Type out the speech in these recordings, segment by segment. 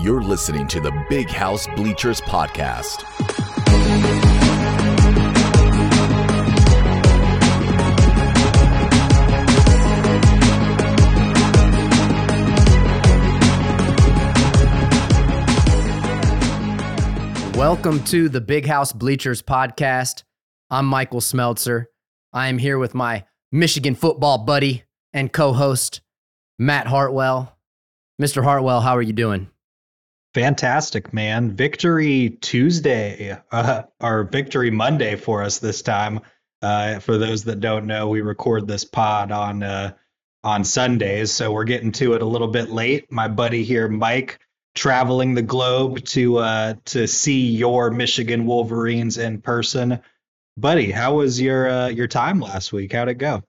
You're listening to the Big House Bleachers Podcast. Welcome to the Big House Bleachers Podcast. I'm Michael Smeltzer. I am here with my Michigan football buddy and co host, Matt Hartwell. Mr. Hartwell, how are you doing? Fantastic, man. Victory Tuesday, uh, or Victory Monday for us this time. Uh, for those that don't know, we record this pod on uh, on Sundays, so we're getting to it a little bit late. My buddy here, Mike, traveling the globe to uh, to see your Michigan Wolverines in person. Buddy, how was your uh, your time last week? How'd it go?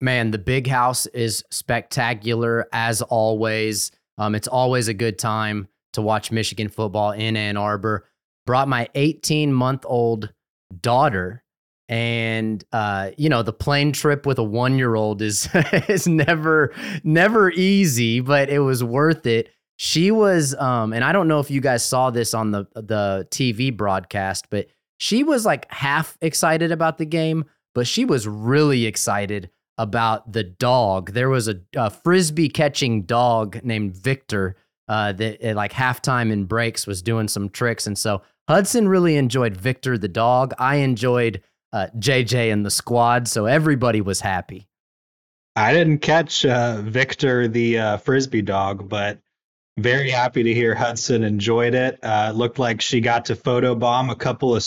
Man, the big house is spectacular as always. Um, it's always a good time to watch Michigan football in Ann Arbor. Brought my 18 month old daughter, and uh, you know the plane trip with a one year old is is never never easy, but it was worth it. She was, um, and I don't know if you guys saw this on the the TV broadcast, but she was like half excited about the game, but she was really excited about the dog. There was a, a frisbee catching dog named Victor uh, that at like halftime and breaks was doing some tricks. And so Hudson really enjoyed Victor the dog. I enjoyed uh, JJ and the squad. So everybody was happy. I didn't catch uh, Victor the uh, frisbee dog, but very happy to hear Hudson enjoyed it. Uh, looked like she got to photobomb a couple of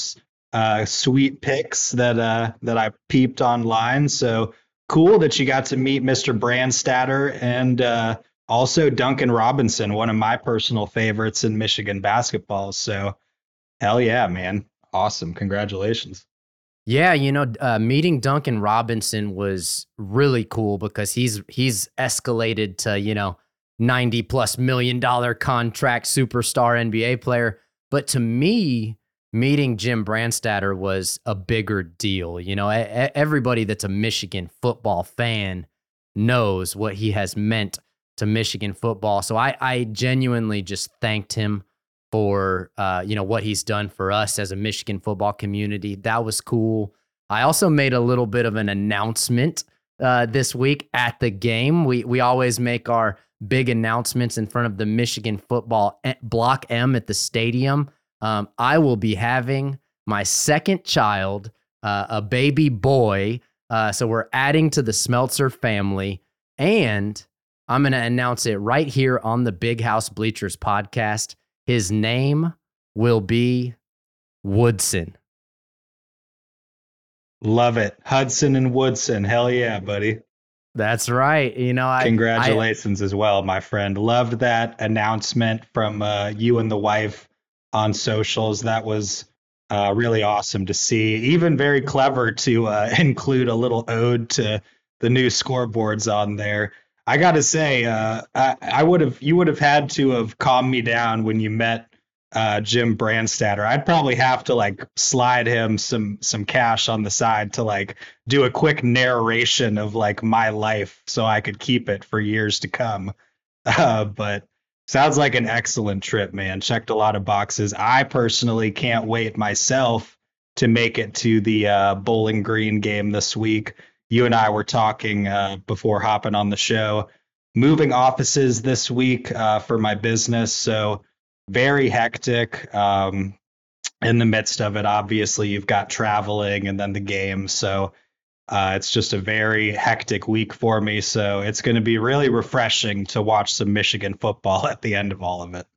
uh, sweet pics that uh, that I peeped online. So cool that you got to meet Mr. Brandstatter and uh, also Duncan Robinson, one of my personal favorites in Michigan basketball. So, hell yeah, man. Awesome. Congratulations. Yeah, you know, uh, meeting Duncan Robinson was really cool because he's he's escalated to you know ninety plus million dollar contract superstar NBA player. But to me, meeting Jim Brandstatter was a bigger deal. You know, everybody that's a Michigan football fan knows what he has meant to Michigan football. So I, I genuinely just thanked him for uh, you know what he's done for us as a Michigan football community. That was cool. I also made a little bit of an announcement uh, this week at the game. We we always make our big announcements in front of the Michigan football block M at the stadium um, I will be having my second child, uh, a baby boy. Uh, so we're adding to the Smeltzer family. And I'm going to announce it right here on the Big House Bleachers podcast. His name will be Woodson. Love it. Hudson and Woodson. Hell yeah, buddy. That's right. You know, I, congratulations I, as well, my friend. Loved that announcement from uh, you and the wife on socials. That was uh, really awesome to see. Even very clever to uh, include a little ode to the new scoreboards on there. I got to say, uh, I, I would have you would have had to have calmed me down when you met uh, Jim Brandstatter. I'd probably have to like slide him some some cash on the side to like do a quick narration of like my life so I could keep it for years to come. Uh, but Sounds like an excellent trip, man. Checked a lot of boxes. I personally can't wait myself to make it to the uh, Bowling Green game this week. You and I were talking uh, before hopping on the show. Moving offices this week uh, for my business, so very hectic. Um, in the midst of it, obviously, you've got traveling and then the game. So uh, it's just a very hectic week for me, so it's going to be really refreshing to watch some Michigan football at the end of all of it.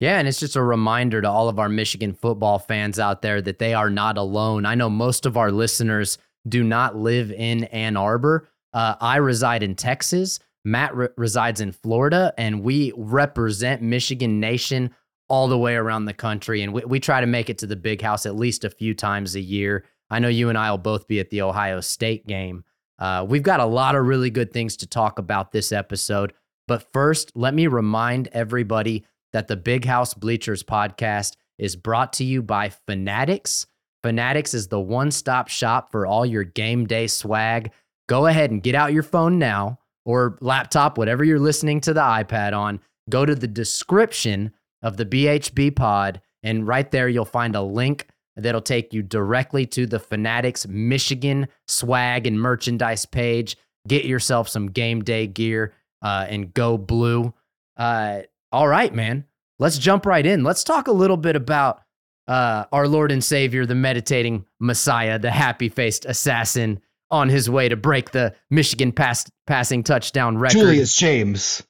Yeah, and it's just a reminder to all of our Michigan football fans out there that they are not alone. I know most of our listeners do not live in Ann Arbor. Uh, I reside in Texas. Matt re- resides in Florida, and we represent Michigan Nation all the way around the country. And we, we try to make it to the big house at least a few times a year. I know you and I will both be at the Ohio State game. Uh, we've got a lot of really good things to talk about this episode. But first, let me remind everybody that the Big House Bleachers podcast is brought to you by Fanatics. Fanatics is the one stop shop for all your game day swag. Go ahead and get out your phone now or laptop, whatever you're listening to the iPad on. go to the description of the BHB pod, and right there you'll find a link that'll take you directly to the Fanatics Michigan swag and merchandise page. Get yourself some game day gear uh, and go blue. Uh, all right, man. Let's jump right in. Let's talk a little bit about uh, our Lord and Savior, the meditating Messiah, the happy faced assassin on his way to break the Michigan pass- passing touchdown record. Julius James.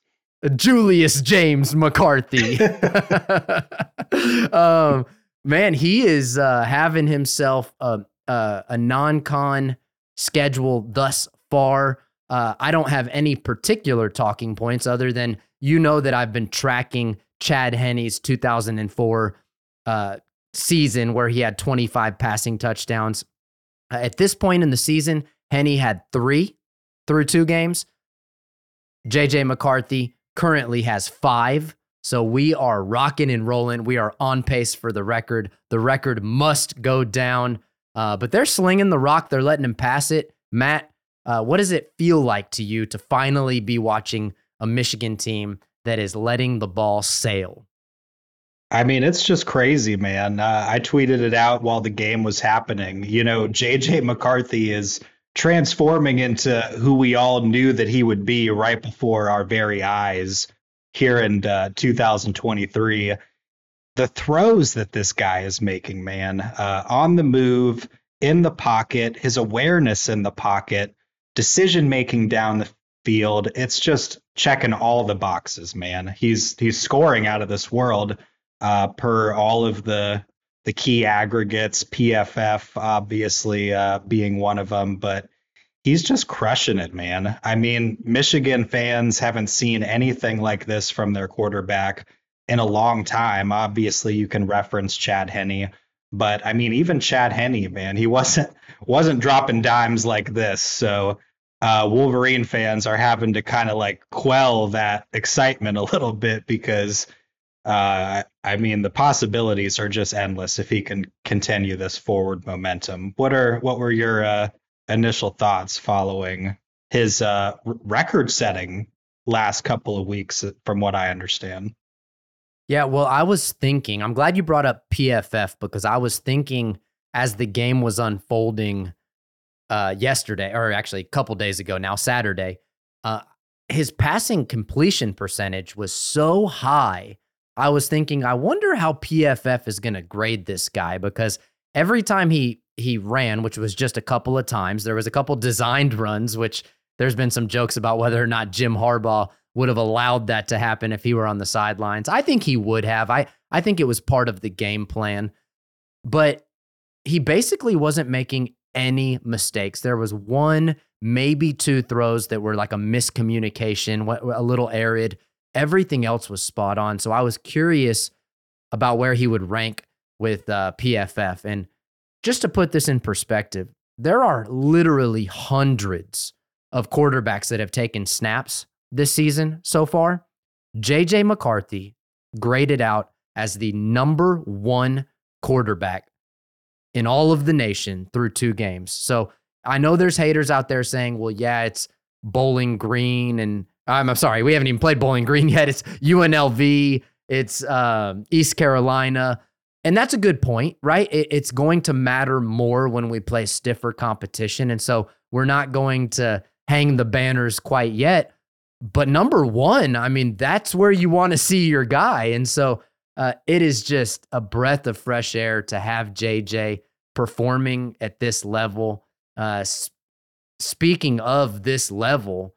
Julius James McCarthy. um, man, he is uh, having himself a, a, a non con schedule thus far. Uh, I don't have any particular talking points other than you know that I've been tracking Chad Henne's 2004 uh, season where he had 25 passing touchdowns. Uh, at this point in the season, Henne had three through two games. JJ McCarthy currently has five. So we are rocking and rolling. We are on pace for the record. The record must go down, uh, but they're slinging the rock. They're letting him pass it. Matt, uh, what does it feel like to you to finally be watching a Michigan team that is letting the ball sail? I mean, it's just crazy, man. Uh, I tweeted it out while the game was happening. You know, JJ McCarthy is transforming into who we all knew that he would be right before our very eyes here in uh, 2023. The throws that this guy is making, man, uh, on the move, in the pocket, his awareness in the pocket, decision making down the field, it's just checking all the boxes, man. He's he's scoring out of this world uh, per all of the the key aggregates, PFF obviously uh, being one of them, but he's just crushing it, man. I mean, Michigan fans haven't seen anything like this from their quarterback in a long time. Obviously, you can reference Chad Henne, but I mean, even Chad Henne, man, he wasn't wasn't dropping dimes like this. So uh, Wolverine fans are having to kind of like quell that excitement a little bit because uh, I mean, the possibilities are just endless if he can continue this forward momentum. What are what were your uh, initial thoughts following his uh, record-setting last couple of weeks, uh, from what I understand? Yeah, well, I was thinking. I'm glad you brought up PFF because I was thinking as the game was unfolding uh, yesterday, or actually a couple days ago now, Saturday. Uh, his passing completion percentage was so high I was thinking, I wonder how PFF is going to grade this guy because every time he he ran, which was just a couple of times, there was a couple designed runs, which there's been some jokes about whether or not Jim Harbaugh would have allowed that to happen if he were on the sidelines. I think he would have. I I think it was part of the game plan. But he basically wasn't making any mistakes. There was one, maybe two throws that were like a miscommunication, a little arid everything else was spot on. So I was curious about where he would rank with uh, PFF. And just to put this in perspective, there are literally hundreds of quarterbacks that have taken snaps this season so far. JJ McCarthy graded out as the number one quarterback in all of the nation through two games. So I know there's haters out there saying, well, yeah, it's Bowling Green and I'm, I'm sorry, we haven't even played Bowling Green yet. It's UNLV, it's uh, East Carolina. And that's a good point, right? It, it's going to matter more when we play stiffer competition. And so we're not going to hang the banners quite yet. But number one, I mean, that's where you want to see your guy. And so uh, it is just a breath of fresh air to have JJ performing at this level. Uh, speaking of this level,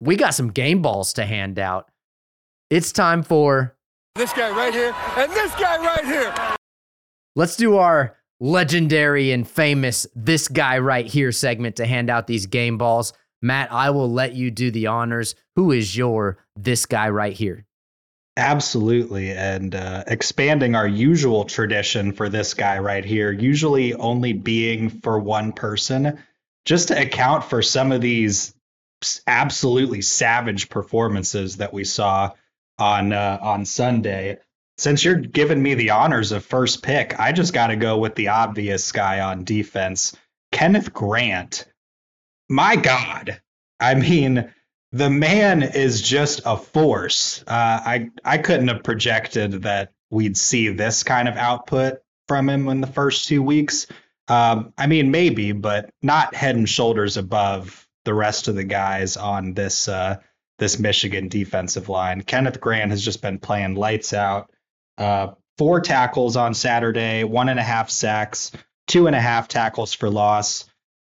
we got some game balls to hand out. It's time for this guy right here and this guy right here. Let's do our legendary and famous this guy right here segment to hand out these game balls. Matt, I will let you do the honors. Who is your this guy right here? Absolutely. And uh, expanding our usual tradition for this guy right here, usually only being for one person, just to account for some of these absolutely savage performances that we saw on uh, on Sunday. Since you're giving me the honors of first pick, I just got to go with the obvious guy on defense, Kenneth Grant. My God, I mean, the man is just a force. Uh, I I couldn't have projected that we'd see this kind of output from him in the first two weeks. Um, I mean, maybe, but not head and shoulders above the rest of the guys on this uh, this Michigan defensive line. Kenneth Grant has just been playing lights out. Uh, four tackles on Saturday, one and a half sacks, two and a half tackles for loss.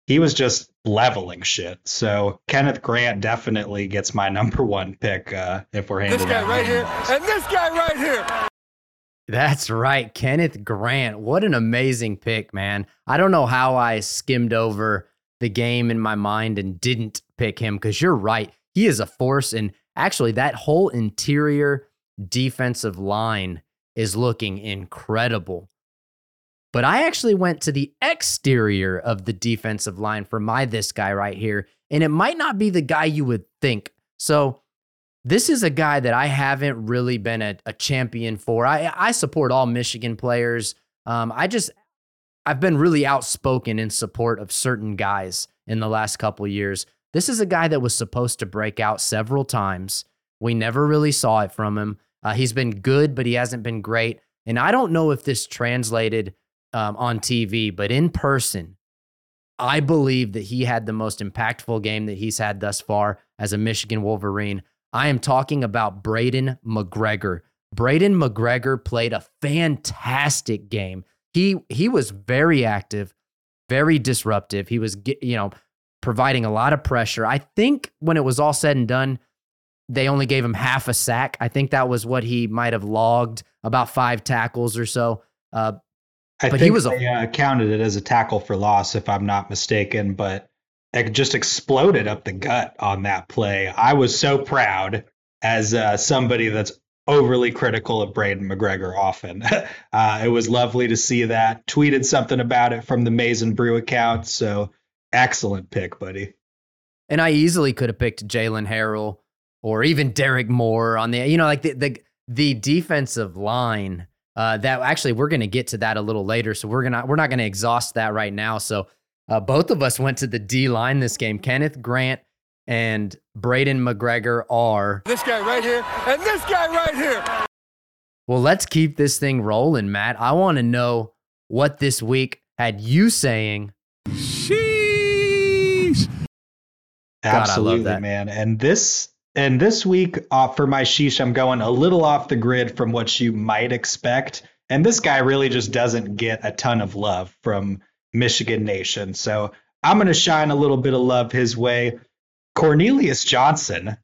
He was just leveling shit. So Kenneth Grant definitely gets my number one pick uh, if we're handling this guy right here and this guy right here. That's right, Kenneth Grant. What an amazing pick, man. I don't know how I skimmed over the game in my mind and didn't pick him because you're right. He is a force. And actually, that whole interior defensive line is looking incredible. But I actually went to the exterior of the defensive line for my this guy right here. And it might not be the guy you would think. So, this is a guy that I haven't really been a, a champion for. I, I support all Michigan players. Um, I just, I've been really outspoken in support of certain guys in the last couple years. This is a guy that was supposed to break out several times. We never really saw it from him. Uh, he's been good, but he hasn't been great. And I don't know if this translated um, on TV, but in person, I believe that he had the most impactful game that he's had thus far as a Michigan Wolverine. I am talking about Braiden McGregor. Braiden McGregor played a fantastic game. He he was very active, very disruptive. He was you know providing a lot of pressure. I think when it was all said and done, they only gave him half a sack. I think that was what he might have logged, about five tackles or so. Uh, I but think he was they a, uh, counted it as a tackle for loss, if I'm not mistaken. But it just exploded up the gut on that play. I was so proud as uh, somebody that's overly critical of Braiden McGregor often. uh, it was lovely to see that. Tweeted something about it from the Maize Brew account. So excellent pick, buddy. And I easily could have picked Jaylen Harrell or even Derrick Moore on the, you know, like the the, the defensive line. Uh, that actually we're going to get to that a little later, so we're gonna we're not going to exhaust that right now. So uh, both of us went to the D line this game. Kenneth Grant and Braiden McGregor are this guy right here and this guy right here. Well, let's keep this thing rolling, Matt. I want to know what this week had you saying. Sheesh. Absolutely, God, man. And this and this week, uh, for my sheesh, I'm going a little off the grid from what you might expect. And this guy really just doesn't get a ton of love from Michigan Nation. So I'm going to shine a little bit of love his way. Cornelius Johnson.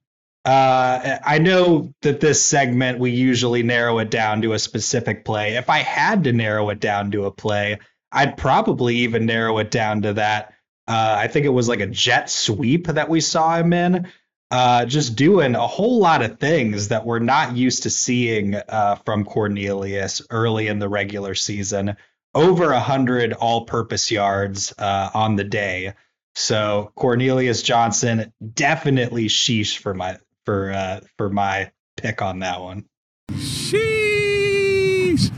Uh, I know that this segment, we usually narrow it down to a specific play. If I had to narrow it down to a play, I'd probably even narrow it down to that. Uh, I think it was like a jet sweep that we saw him in uh, just doing a whole lot of things that we're not used to seeing uh, from Cornelius early in the regular season. Over a hundred all-purpose yards uh, on the day. So Cornelius Johnson definitely sheesh for my for uh, for my pick on that one. Sheesh.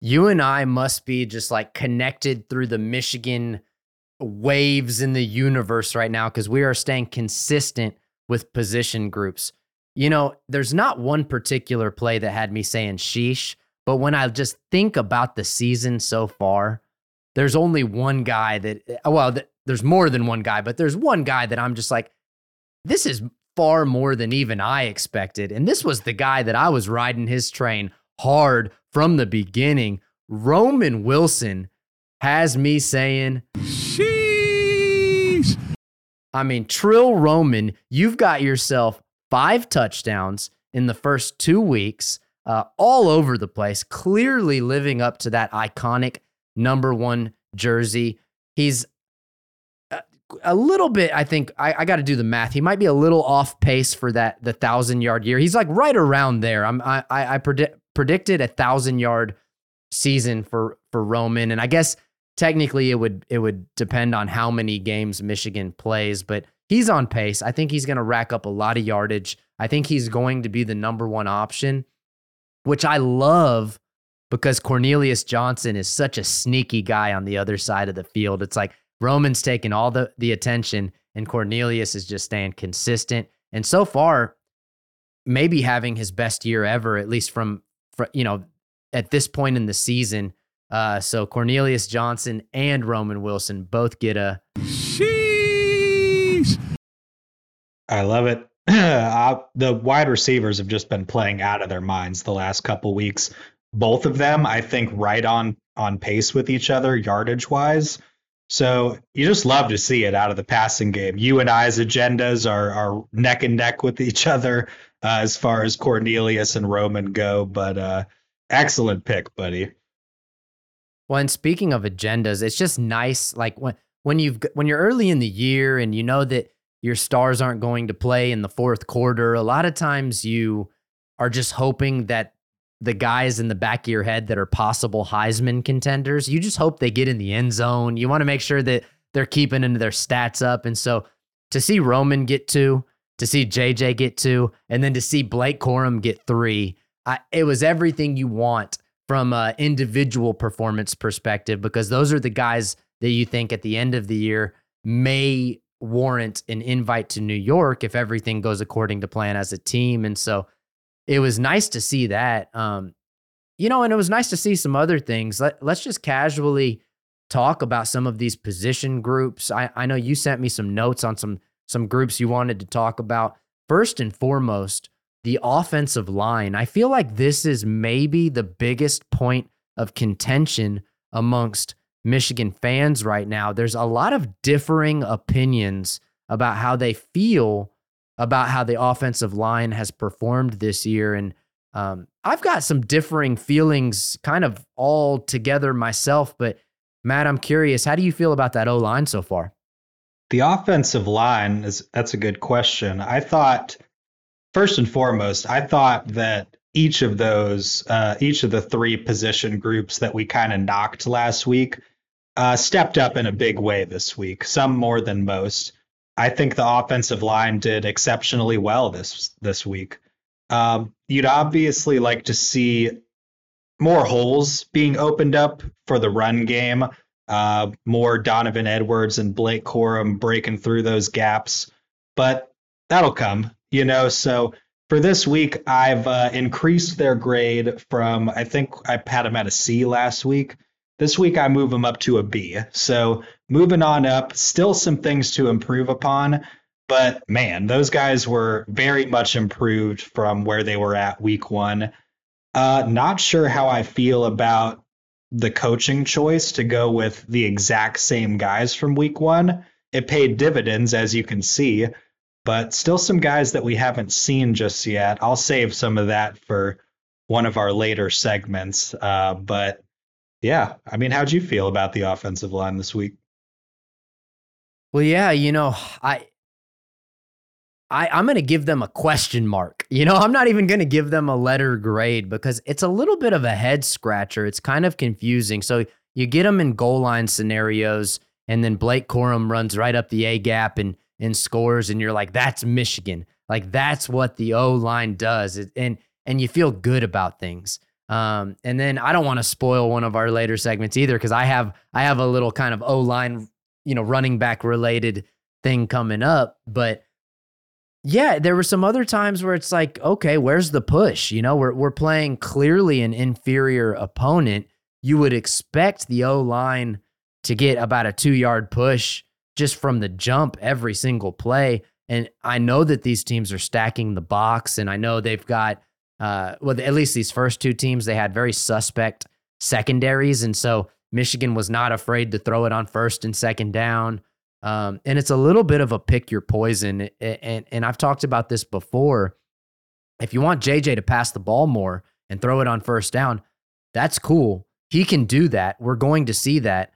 You and I must be just like connected through the Michigan waves in the universe right now because we are staying consistent with position groups. You know, there's not one particular play that had me saying sheesh, but when I just think about the season so far, there's only one guy that, uh, well, th- there's more than one guy, but there's one guy that I'm just like, this is far more than even I expected. And this was the guy that I was riding his train hard from the beginning. Roman Wilson has me saying, Sheesh. I mean, Trill Roman, you've got yourself five touchdowns in the first two weeks, uh, all over the place, clearly living up to that iconic number one jersey. He's a little bit, I think, I, I got to do the math. He might be a little off pace for that the thousand yard year. He's like right around there. I'm I I predict predicted a thousand yard season for for Roman, and I guess technically it would it would depend on how many games Michigan plays, but he's on pace. I think he's going to rack up a lot of yardage. I think he's going to be the number one option, which I love because Cornelius Johnson is such a sneaky guy on the other side of the field. It's like Roman's taking all the the attention and Cornelius is just staying consistent. and so far, maybe having his best year ever, at least from, from you know, at this point in the season. Uh, so Cornelius Johnson and Roman Wilson both get a. Sheesh. I love it. uh, the wide receivers have just been playing out of their minds the last couple weeks. Both of them, I think, right on on pace with each other yardage wise. So you just love to see it out of the passing game. You and I's agendas are are neck and neck with each other uh, as far as Cornelius and Roman go. But uh, excellent pick, buddy. Well, and speaking of agendas, it's just nice, like when when you've when you're early in the year and you know that your stars aren't going to play in the fourth quarter. A lot of times you are just hoping that the guys in the back of your head that are possible Heisman contenders, you just hope they get in the end zone. You want to make sure that they're keeping into their stats up. And so to see Roman get two, to see JJ get two, and then to see Blake Corum get three, I, it was everything you want from an individual performance perspective because those are the guys that you think at the end of the year may warrant an invite to New York if everything goes according to plan as a team. And so it was nice to see that. Um, you know, and it was nice to see some other things. Let, let's just casually talk about some of these position groups. I, I know you sent me some notes on some some groups you wanted to talk about. First and foremost, the offensive line. I feel like this is maybe the biggest point of contention amongst Michigan fans right now. There's a lot of differing opinions about how they feel about how the offensive line has performed this year. And um, I've got some differing feelings kind of all together myself. But Matt, I'm curious, how do you feel about that O line so far? The offensive line is that's a good question. I thought first and foremost, I thought that each of those, uh, each of the three position groups that we kind of knocked last week uh, stepped up in a big way this week, some more than most. I think the offensive line did exceptionally well this this week. Um, you'd obviously like to see more holes being opened up for the run game, uh, more Donovan Edwards and Blake Corum breaking through those gaps, but that'll come, you know. So for this week, I've uh, increased their grade from I think I had them at a C last week this week I move them up to a B. So moving on up, still some things to improve upon. But man, those guys were very much improved from where they were at week one. Uh, not sure how I feel about the coaching choice to go with the exact same guys from week one. It paid dividends, as you can see, but still some guys that we haven't seen just yet. I'll save some of that for one of our later segments. Uh, but yeah, I mean, how'd you feel about the offensive line this week? Well, yeah, you know, I I, I'm going to give them a question mark. You know, I'm not even going to give them a letter grade because it's a little bit of a head scratcher. It's kind of confusing. So you get them in goal line scenarios, and then Blake Corum runs right up the A gap and and scores, and you're like, that's Michigan. Like that's what the O line does, and and you feel good about things. Um, and then I don't want to spoil one of our later segments either because I have I have a little kind of O line, you know, running back related thing coming up. But yeah, there were some other times where it's like, okay, where's the push? You know, we're we're playing clearly an inferior opponent. You would expect the O line to get about a two yard push just from the jump every single play. And I know that these teams are stacking the box, and I know they've got uh, well, at least these first two teams, they had very suspect secondaries. And so Michigan was not afraid to throw it on first and second down. Um, and it's a little bit of a pick your poison. And, and I've talked about this before. If you want JJ to pass the ball more and throw it on first down, that's cool. He can do that. We're going to see that.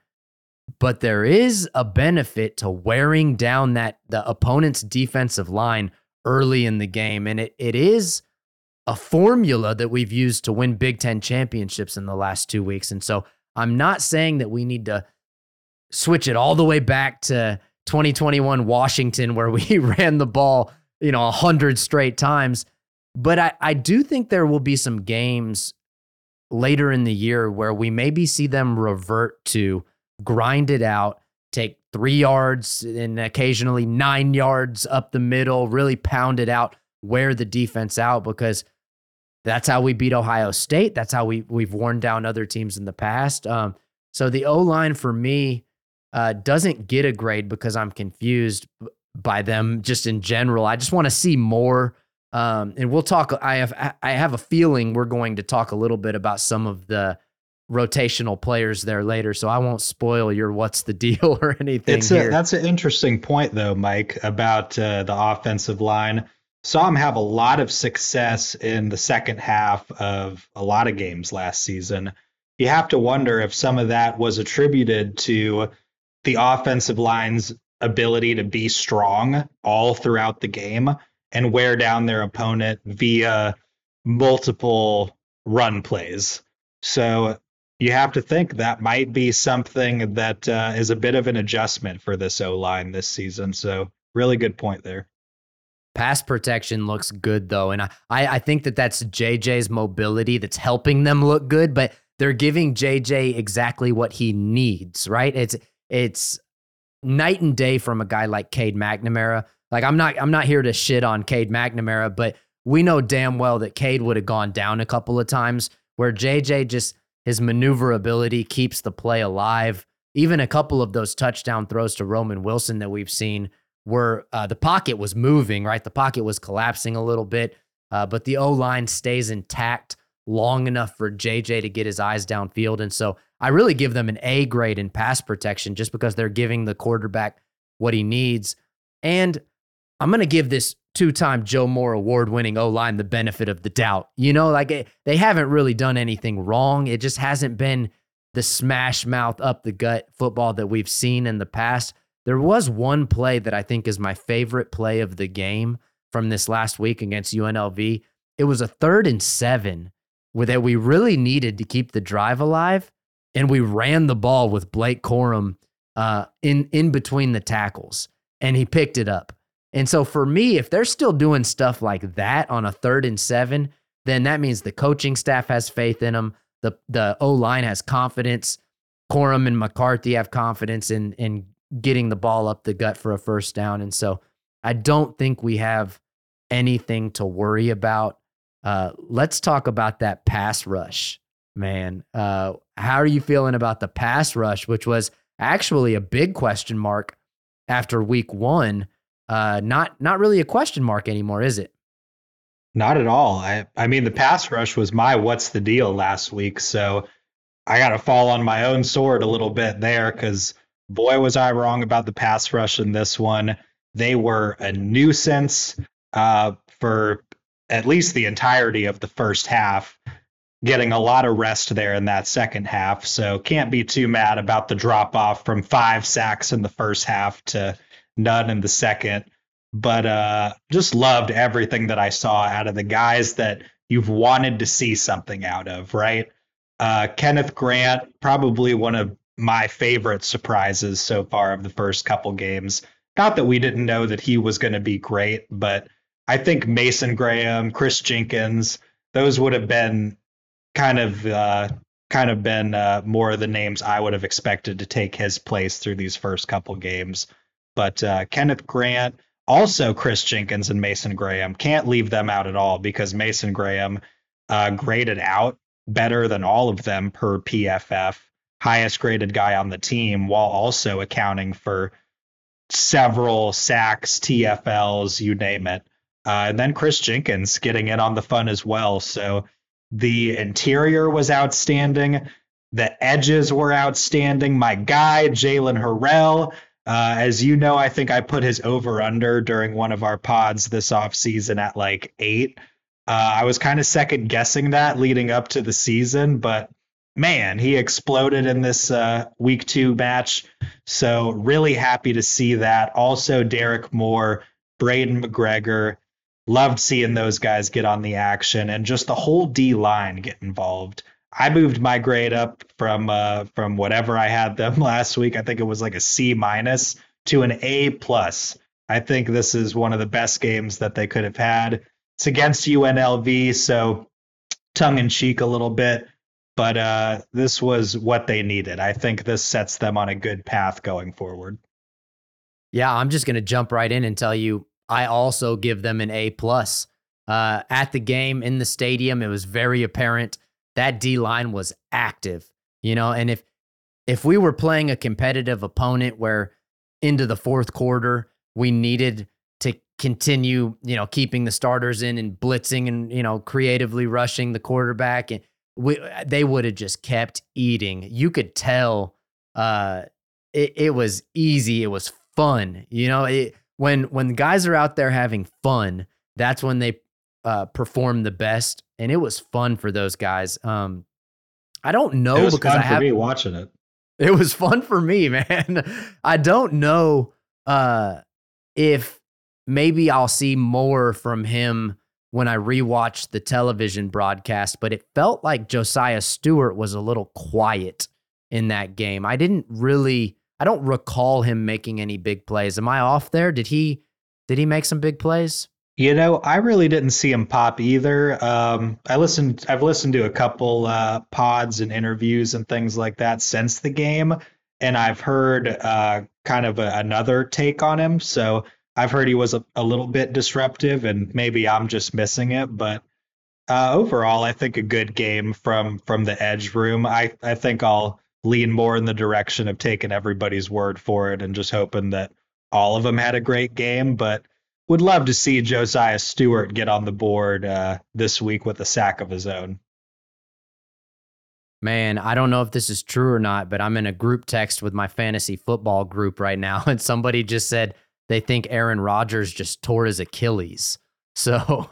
But there is a benefit to wearing down that the opponent's defensive line early in the game. And it, it is a formula that we've used to win Big Ten championships in the last two weeks. And so I'm not saying that we need to switch it all the way back to 2021 Washington, where we ran the ball, you know, a hundred straight times. But I, I do think there will be some games later in the year where we maybe see them revert to grind it out, take three yards and occasionally nine yards up the middle, really pound it out, wear the defense out because that's how we beat Ohio State. That's how we we've worn down other teams in the past. Um, so the O line for me uh, doesn't get a grade because I'm confused by them just in general. I just want to see more. Um, and we'll talk. I have I have a feeling we're going to talk a little bit about some of the rotational players there later. So I won't spoil your what's the deal or anything. It's. A, that's an interesting point though, Mike, about uh, the offensive line. Saw him have a lot of success in the second half of a lot of games last season. You have to wonder if some of that was attributed to the offensive line's ability to be strong all throughout the game and wear down their opponent via multiple run plays. So you have to think that might be something that uh, is a bit of an adjustment for this O line this season. So really good point there. Pass protection looks good though, and I, I think that that's JJ's mobility that's helping them look good. But they're giving JJ exactly what he needs, right? It's it's night and day from a guy like Cade McNamara. Like I'm not I'm not here to shit on Cade McNamara, but we know damn well that Cade would have gone down a couple of times where JJ just his maneuverability keeps the play alive. Even a couple of those touchdown throws to Roman Wilson that we've seen where uh, the pocket was moving, right? The pocket was collapsing a little bit, uh, but the O line stays intact long enough for JJ to get his eyes downfield. And so I really give them an A grade in pass protection just because they're giving the quarterback what he needs. And I'm going to give this two time Joe Moore award winning O line the benefit of the doubt. You know, like it, they haven't really done anything wrong. It just hasn't been the smash mouth up the gut football that we've seen in the past. There was one play that I think is my favorite play of the game from this last week against UNLV. It was a third and seven that we really needed to keep the drive alive and we ran the ball with Blake Corum uh, in in between the tackles, and he picked it up. And so for me, if they're still doing stuff like that on a third and seven, then that means the coaching staff has faith in them. The the O line has confidence. Corum and McCarthy have confidence in in getting the ball up the gut for a first down. And so I don't think we have anything to worry about. Uh, let's talk about that pass rush man. Uh, how are you feeling about the pass rush, which was actually a big question mark after week one? Uh, not not really a question mark anymore, is it? Not at all. I I mean the pass rush was my what's the deal last week, so I got to fall on my own sword a little bit there because boy was I wrong about the pass rush in this one. They were a nuisance uh, for at least the entirety of the first half getting a lot of rest there in that second half. So can't be too mad about the drop off from five sacks in the first half to none in the second. But uh, just loved everything that I saw out of the guys that you've wanted to see something out of, right? Uh, Kenneth Grant, probably one of my favorite surprises so far of the first couple games. Not that we didn't know that he was going to be great, but I think Mason Graham, Chris Jenkins, those would have been kind of uh, kind of been uh, more of the names I would have expected to take his place through these first couple games. But uh, Kenneth Grant, also Chris Jenkins and Mason Graham, can't leave them out at all because Mason Graham uh, graded out better than all of them per PFF, highest graded guy on the team, while also accounting for several sacks, TFLs, you name it. Uh, and then Chris Jenkins getting in on the fun as well. So the interior was outstanding. The edges were outstanding. My guy, Jaylen Harrell, uh, as you know, I think I put his over under during one of our pods this offseason at like eight. Uh, I was kind of second guessing that leading up to the season, but man, he exploded in this uh, week two match. So, really happy to see that. Also, Derrick Moore, Braiden McGregor, loved seeing those guys get on the action and just the whole D line get involved. I moved my grade up from uh, from whatever I had them last week. I think it was like a C minus to an A plus. I think this is one of the best games that they could have had. It's against UNLV, so tongue in cheek a little bit, but uh, this was what they needed. I think this sets them on a good path going forward. Yeah, I'm just to jump right in and tell you I also give them an A plus. Uh, at the game in the stadium, it was very apparent that D line was active. You know, and if if we were playing a competitive opponent where into the fourth quarter we needed to continue, you know, keeping the starters in and blitzing and you know creatively rushing the quarterback, and we they would have just kept eating. You could tell uh, it, it was easy. It was fun. You know, it, when when guys are out there having fun, that's when they uh, perform the best. And it was fun for those guys. Um, I don't know it was because fun I have for me watching it. it was fun for me, man. I don't know uh, if maybe I'll see more from him when I rewatch the television broadcast, but it felt like Josaiah Stewart was a little quiet in that game. I didn't really I don't recall him making any big plays. Am I off there? Did he did he make some big plays? You know, I really didn't see him pop either. Um, I listened. I've listened to a couple uh, pods and interviews and things like that since the game, and I've heard uh, kind of a, another take on him. So I've heard he was a, a, little bit disruptive, and maybe I'm just missing it. But uh, overall, I think a good game from from the edge room. I I think I'll lean more in the direction of taking everybody's word for it and just hoping that all of them had a great game. But would love to see Josaiah Stewart get on the board uh, this week with a sack of his own. Man, I don't know if this is true or not, but I'm in a group text with my fantasy football group right now, and somebody just said they think Aaron Rodgers just tore his Achilles. So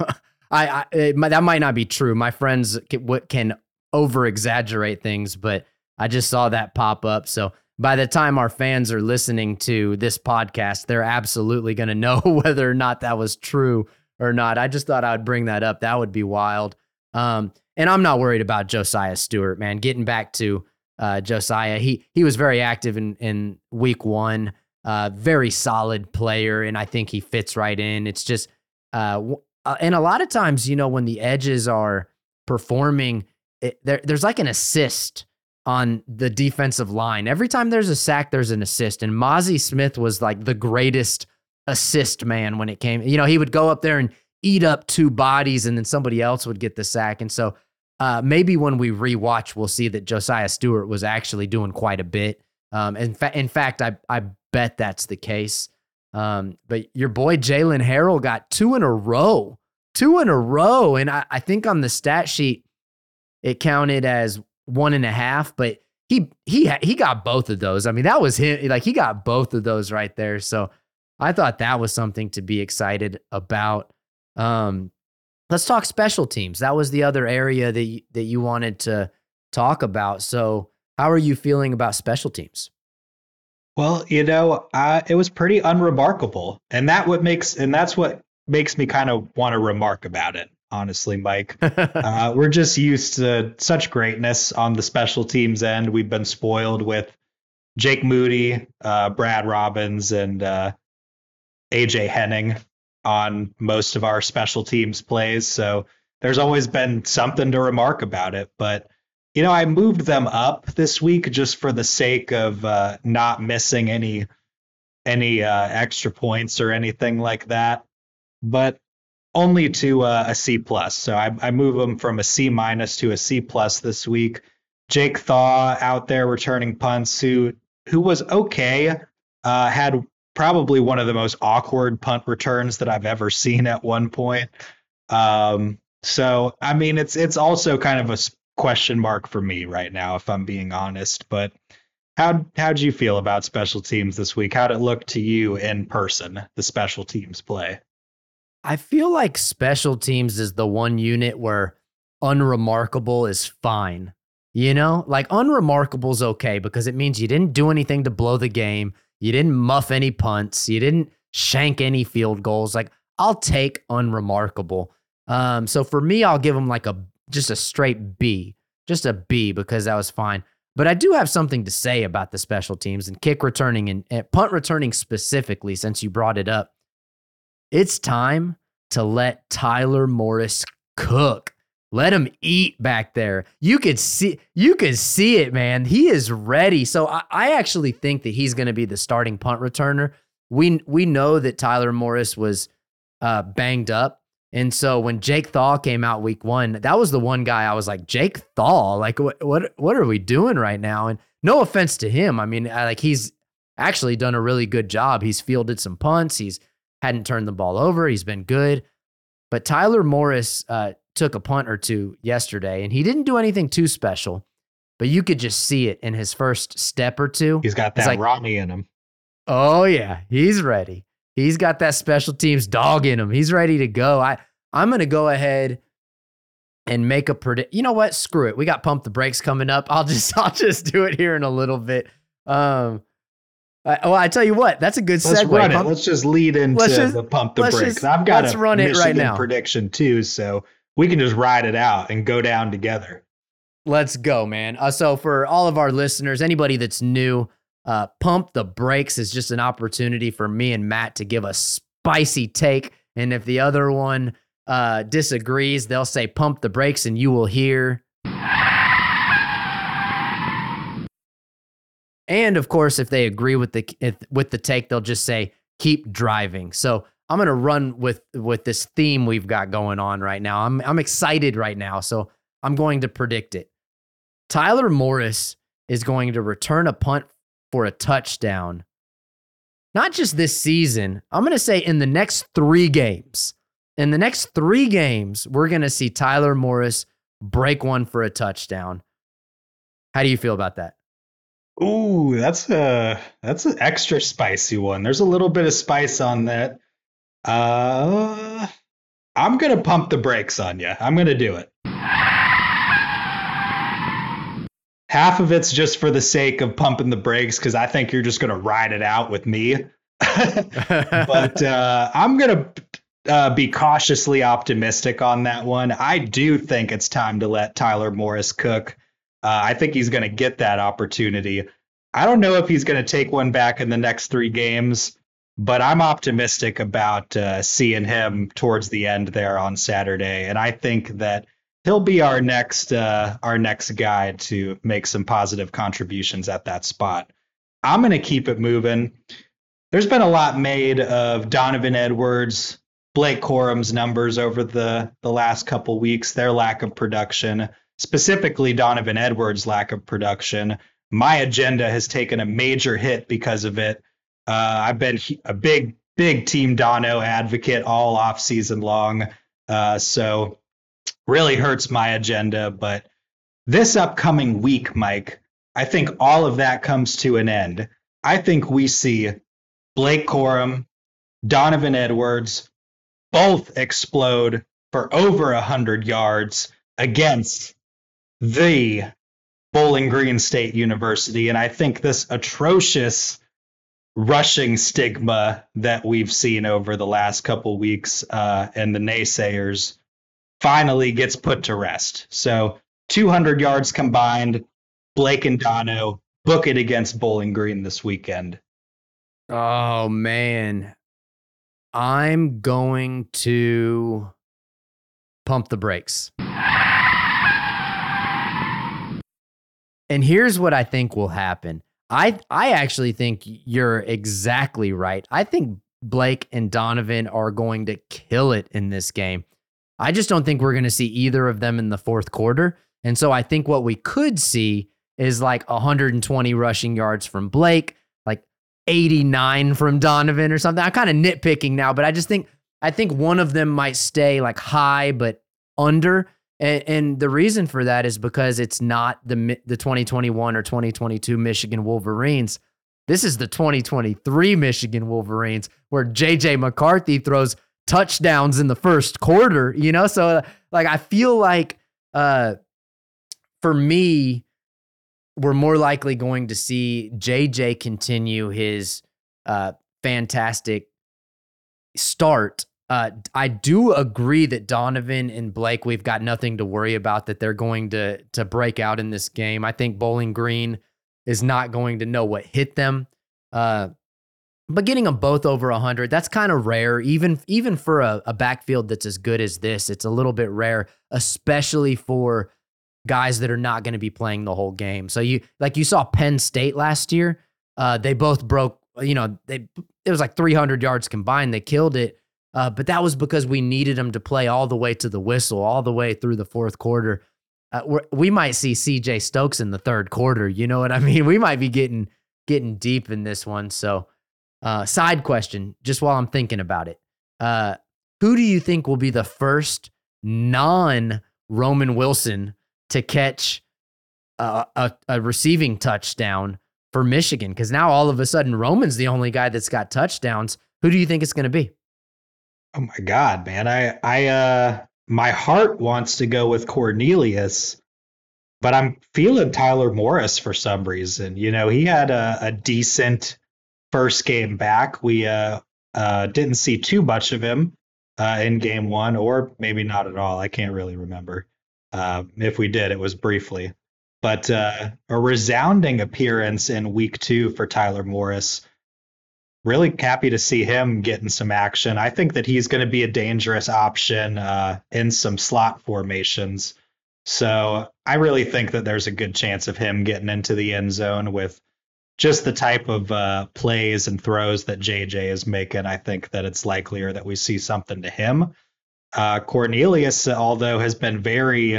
I, I it, that might not be true. My friends can, can over exaggerate things, but I just saw that pop up. So by the time our fans are listening to this podcast, they're absolutely going to know whether or not that was true or not. I just thought I would bring that up. That would be wild. Um, and I'm not worried about Josaiah Stewart, man. Getting back to uh, Josaiah, he he was very active in in week one. Uh, very solid player, and I think he fits right in. It's just, uh, uh and a lot of times, you know, when the edges are performing, it, there, there's like an assist on the defensive line. Every time there's a sack, there's an assist. And Mazi Smith was like the greatest assist man when it came. You know, he would go up there and eat up two bodies and then somebody else would get the sack. And so uh, maybe when we rewatch, we'll see that Josaiah Stewart was actually doing quite a bit. Um, in, fa- in fact, I, I bet that's the case. Um, but your boy Jaylen Harrell got two in a row, two in a row. And I, I think on the stat sheet, it counted as one and a half, but he he he got both of those. I mean, that was him. Like he got both of those right there. So I thought that was something to be excited about. Um, let's talk special teams. That was the other area that you, that you wanted to talk about. So how are you feeling about special teams? Well, you know, uh, it was pretty unremarkable, and that what makes and that's what makes me kind of want to remark about it honestly, Mike. uh, we're just used to such greatness on the special teams end. We've been spoiled with Jake Moody, uh, Brad Robbins, and uh, AJ Henning on most of our special teams plays. So there's always been something to remark about it. But, you know, I moved them up this week just for the sake of uh, not missing any any uh, extra points or anything like that. But only to uh, a C plus. So I, I move them from a C minus to a C plus this week. Jake Thaw out there returning punts, who who was okay, uh, had probably one of the most awkward punt returns that I've ever seen at one point. Um, so I mean, it's it's also kind of a question mark for me right now, if I'm being honest. But how how'd you feel about special teams this week? How'd it look to you in person, the special teams play? I feel like special teams is the one unit where unremarkable is fine. You know, like unremarkable is okay because it means you didn't do anything to blow the game. You didn't muff any punts. You didn't shank any field goals. Like I'll take unremarkable. Um, so for me, I'll give them like a just a straight B, just a B because that was fine. But I do have something to say about the special teams and kick returning and, and punt returning specifically, since you brought it up. It's time to let Tyler Morris cook. let him eat back there. You could see you could see it, man. He is ready. So I, I actually think that he's going to be the starting punt returner. We we know that Tyler Morris was uh, banged up, and so when Jake Thaw came out week one, that was the one guy I was like, Jake Thaw, like what what what are we doing right now? And no offense to him, I mean, like he's actually done a really good job. He's fielded some punts. He's hadn't turned the ball over. He's been good. But Tyler Morris uh, took a punt or two yesterday, and he didn't do anything too special, but you could just see it in his first step or two. He's got that like, Rodney in him. Oh yeah, he's ready. He's got that special teams dog in him. He's ready to go. I I'm gonna go ahead and make a predict. You know what? Screw it. We got pump the brakes coming up. I'll just I'll just do it here in a little bit. Um, I, well, I tell you what, that's a good let's segue. Run it. Let's just lead into just, the pump the brakes. Just, I've got a run Michigan it right now. prediction too, so we can just ride it out and go down together. Let's go, man. Uh, so, for all of our listeners, anybody that's new, uh, Pump the Brakes is just an opportunity for me and Matt to give a spicy take. And if the other one uh, disagrees, they'll say Pump the Brakes, and you will hear. And of course, if they agree with the with the take, they'll just say keep driving. So I'm to run with with this theme we've got going on right now. I'm I'm excited right now, so I'm going to predict it. Tyler Morris is going to return a punt for a touchdown. Not just this season. I'm going to say in the next 3 games. In the next 3 games, we're going to see Tyler Morris break one for a touchdown. How do you feel about that? Ooh, that's a that's an extra spicy one. There's a little bit of spice on that. Uh, I'm gonna pump the brakes on you. I'm gonna do it. Half of it's just for the sake of pumping the brakes because I think you're just gonna ride it out with me. but uh, I'm gonna uh, be cautiously optimistic on that one. I do think it's time to let Tyler Morris cook. Uh, I think he's going to get that opportunity. I don't know if he's going to take one back in the next three games but I'm optimistic about uh, seeing him towards the end there on Saturday, and I think that he'll be our next uh, our next guy to make some positive contributions at that spot. I'm going to keep it moving. There's been a lot made of Donovan Edwards, Blake Corum's numbers over the the last couple weeks, their lack of production, specifically Donovan Edwards' lack of production. My agenda has taken a major hit because of it uh, I've been a big, big Team Dono advocate all off season long. Uh, so really hurts my agenda. But this upcoming week, Mike, I think all of that comes to an end. I think we see Blake Corum, Donovan Edwards both explode for over 100 yards against the Bowling Green State University. And I think this atrocious rushing stigma that we've seen over the last couple weeks uh, and the naysayers finally gets put to rest. So 200 yards combined, Blake and Dono book it against Bowling Green this weekend. Oh man, I'm going to pump the brakes. And here's what I think will happen. I I actually think you're exactly right. I think Blake and Donovan are going to kill it in this game. I just don't think we're going to see either of them in the fourth quarter. And so I think what we could see is like 120 rushing yards from Blake, like 89 from Donovan or something. I'm kind of nitpicking now, but I just think I think one of them might stay like high but under and, and, the reason for that is because it's not the the 2021 or 2022 Michigan Wolverines. This is the 2023 Michigan Wolverines, where JJ McCarthy throws touchdowns in the first quarter. You know, so like I feel like uh, for me, we're more likely going to see JJ continue his uh, fantastic start uh, I do agree that Donovan and Blake, we've got nothing to worry about that they're going to to break out in this game. I think Bowling Green is not going to know what hit them. Uh, but getting them both over 100, that's kind of rare. Even even for a, a backfield that's as good as this, it's a little bit rare, especially for guys that are not going to be playing the whole game. So you like you saw Penn State last year. Uh, they both broke. You know, they it was like 300 yards combined. They killed it. Uh, but that was because we needed them to play all the way to the whistle, all the way through the fourth quarter. Uh, we might see CJ Stokes in the third quarter. You know what I mean? We might be getting getting deep in this one. So, uh, side question, just while I'm thinking about it, uh, who do you think will be the first non Roman Wilson to catch a, a, a receiving touchdown for Michigan? Because now all of a sudden Roman's the only guy that's got touchdowns. Who do you think it's going to be? Oh my God, man! I I uh my heart wants to go with Cornelius, but I'm feeling Tyler Morris for some reason. You know, he had a, a decent first game back. We uh, uh, didn't see too much of him uh, in game one, or maybe not at all. I can't really remember. Uh, if we did, it was briefly. But uh, a resounding appearance in week two for Tyler Morris really happy to see him getting some action. I think that he's going to be a dangerous option uh, in some slot formations. So I really think that there's a good chance of him getting into the end zone with just the type of uh, plays and throws that JJ is making. I think that it's likelier that we see something to him. Uh, Cornelius, although, has been very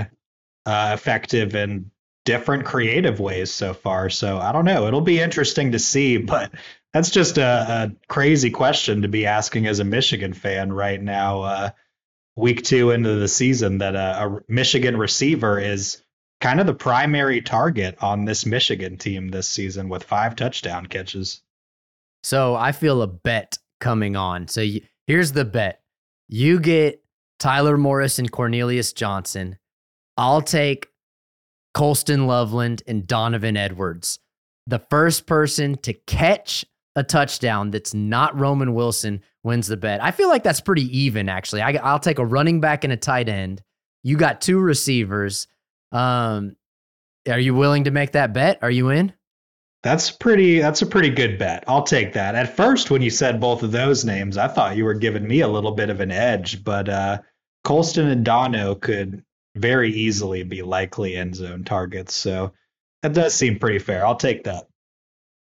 uh, effective in different creative ways so far. So I don't know. It'll be interesting to see, but that's just a, a, crazy question to be asking as a Michigan fan right now, uh, week two into the season, that a, a, Michigan receiver is kind of the primary target on this Michigan team this season with five touchdown catches. So I feel a bet coming on. So you, here's the bet you get Tyler Morris and Cornelius Johnson. I'll take Colston Loveland and Donovan Edwards. The first person to catch a touchdown that's not Roman Wilson wins the bet. I feel like that's pretty even, actually. I, will take a running back and a tight end. You got two receivers. Um, are you willing to make that bet? Are you in? That's pretty. That's a pretty good bet. I'll take that. At first, when you said both of those names, I thought you were giving me a little bit of an edge, but uh, Colston and Dono could very easily be likely end zone targets. So that does seem pretty fair. I'll take that.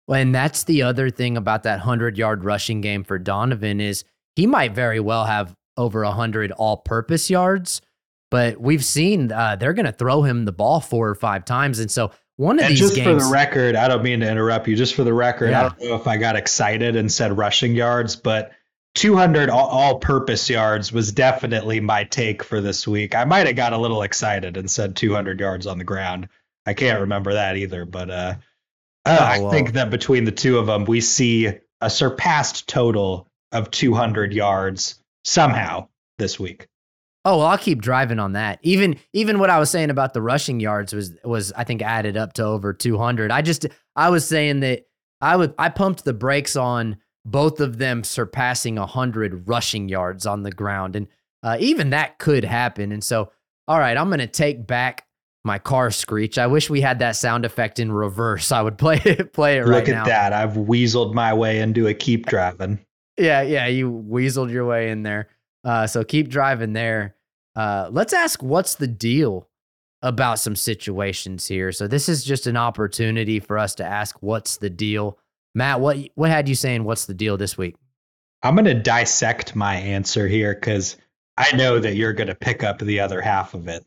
Well, and that's the other thing about that 100 yard rushing game for Donovan is he might very well have over 100 all purpose yards, but we've seen uh, they're going to throw him the ball four or five times. And so one of and these just games, for the record, I don't mean to interrupt you. Just for the record, yeah. I don't know if I got excited and said rushing yards, but 200 all purpose yards was definitely my take for this week. I might have got a little excited and said 200 yards on the ground. I can't remember that either, but uh, uh, I oh, think that between the two of them, we see a surpassed total of 200 yards somehow this week. Oh well, I'll keep driving on that. Even even what I was saying about the rushing yards was was I think added up to over 200. I just I was saying that I would I pumped the brakes on both of them surpassing 100 rushing yards on the ground, and uh, even that could happen. And so, all right, I'm going to take back my car screech. I wish we had that sound effect in reverse. I would play it play it Look right now. Look at that. I've weaseled my way into a keep driving. Yeah, yeah, you weaseled your way in there. Uh, so keep driving there. Uh, let's ask what's the deal about some situations here. So this is just an opportunity for us to ask what's the deal. Matt, what what had you saying what's the deal this week? I'm going to dissect my answer here cuz I know that you're going to pick up the other half of it.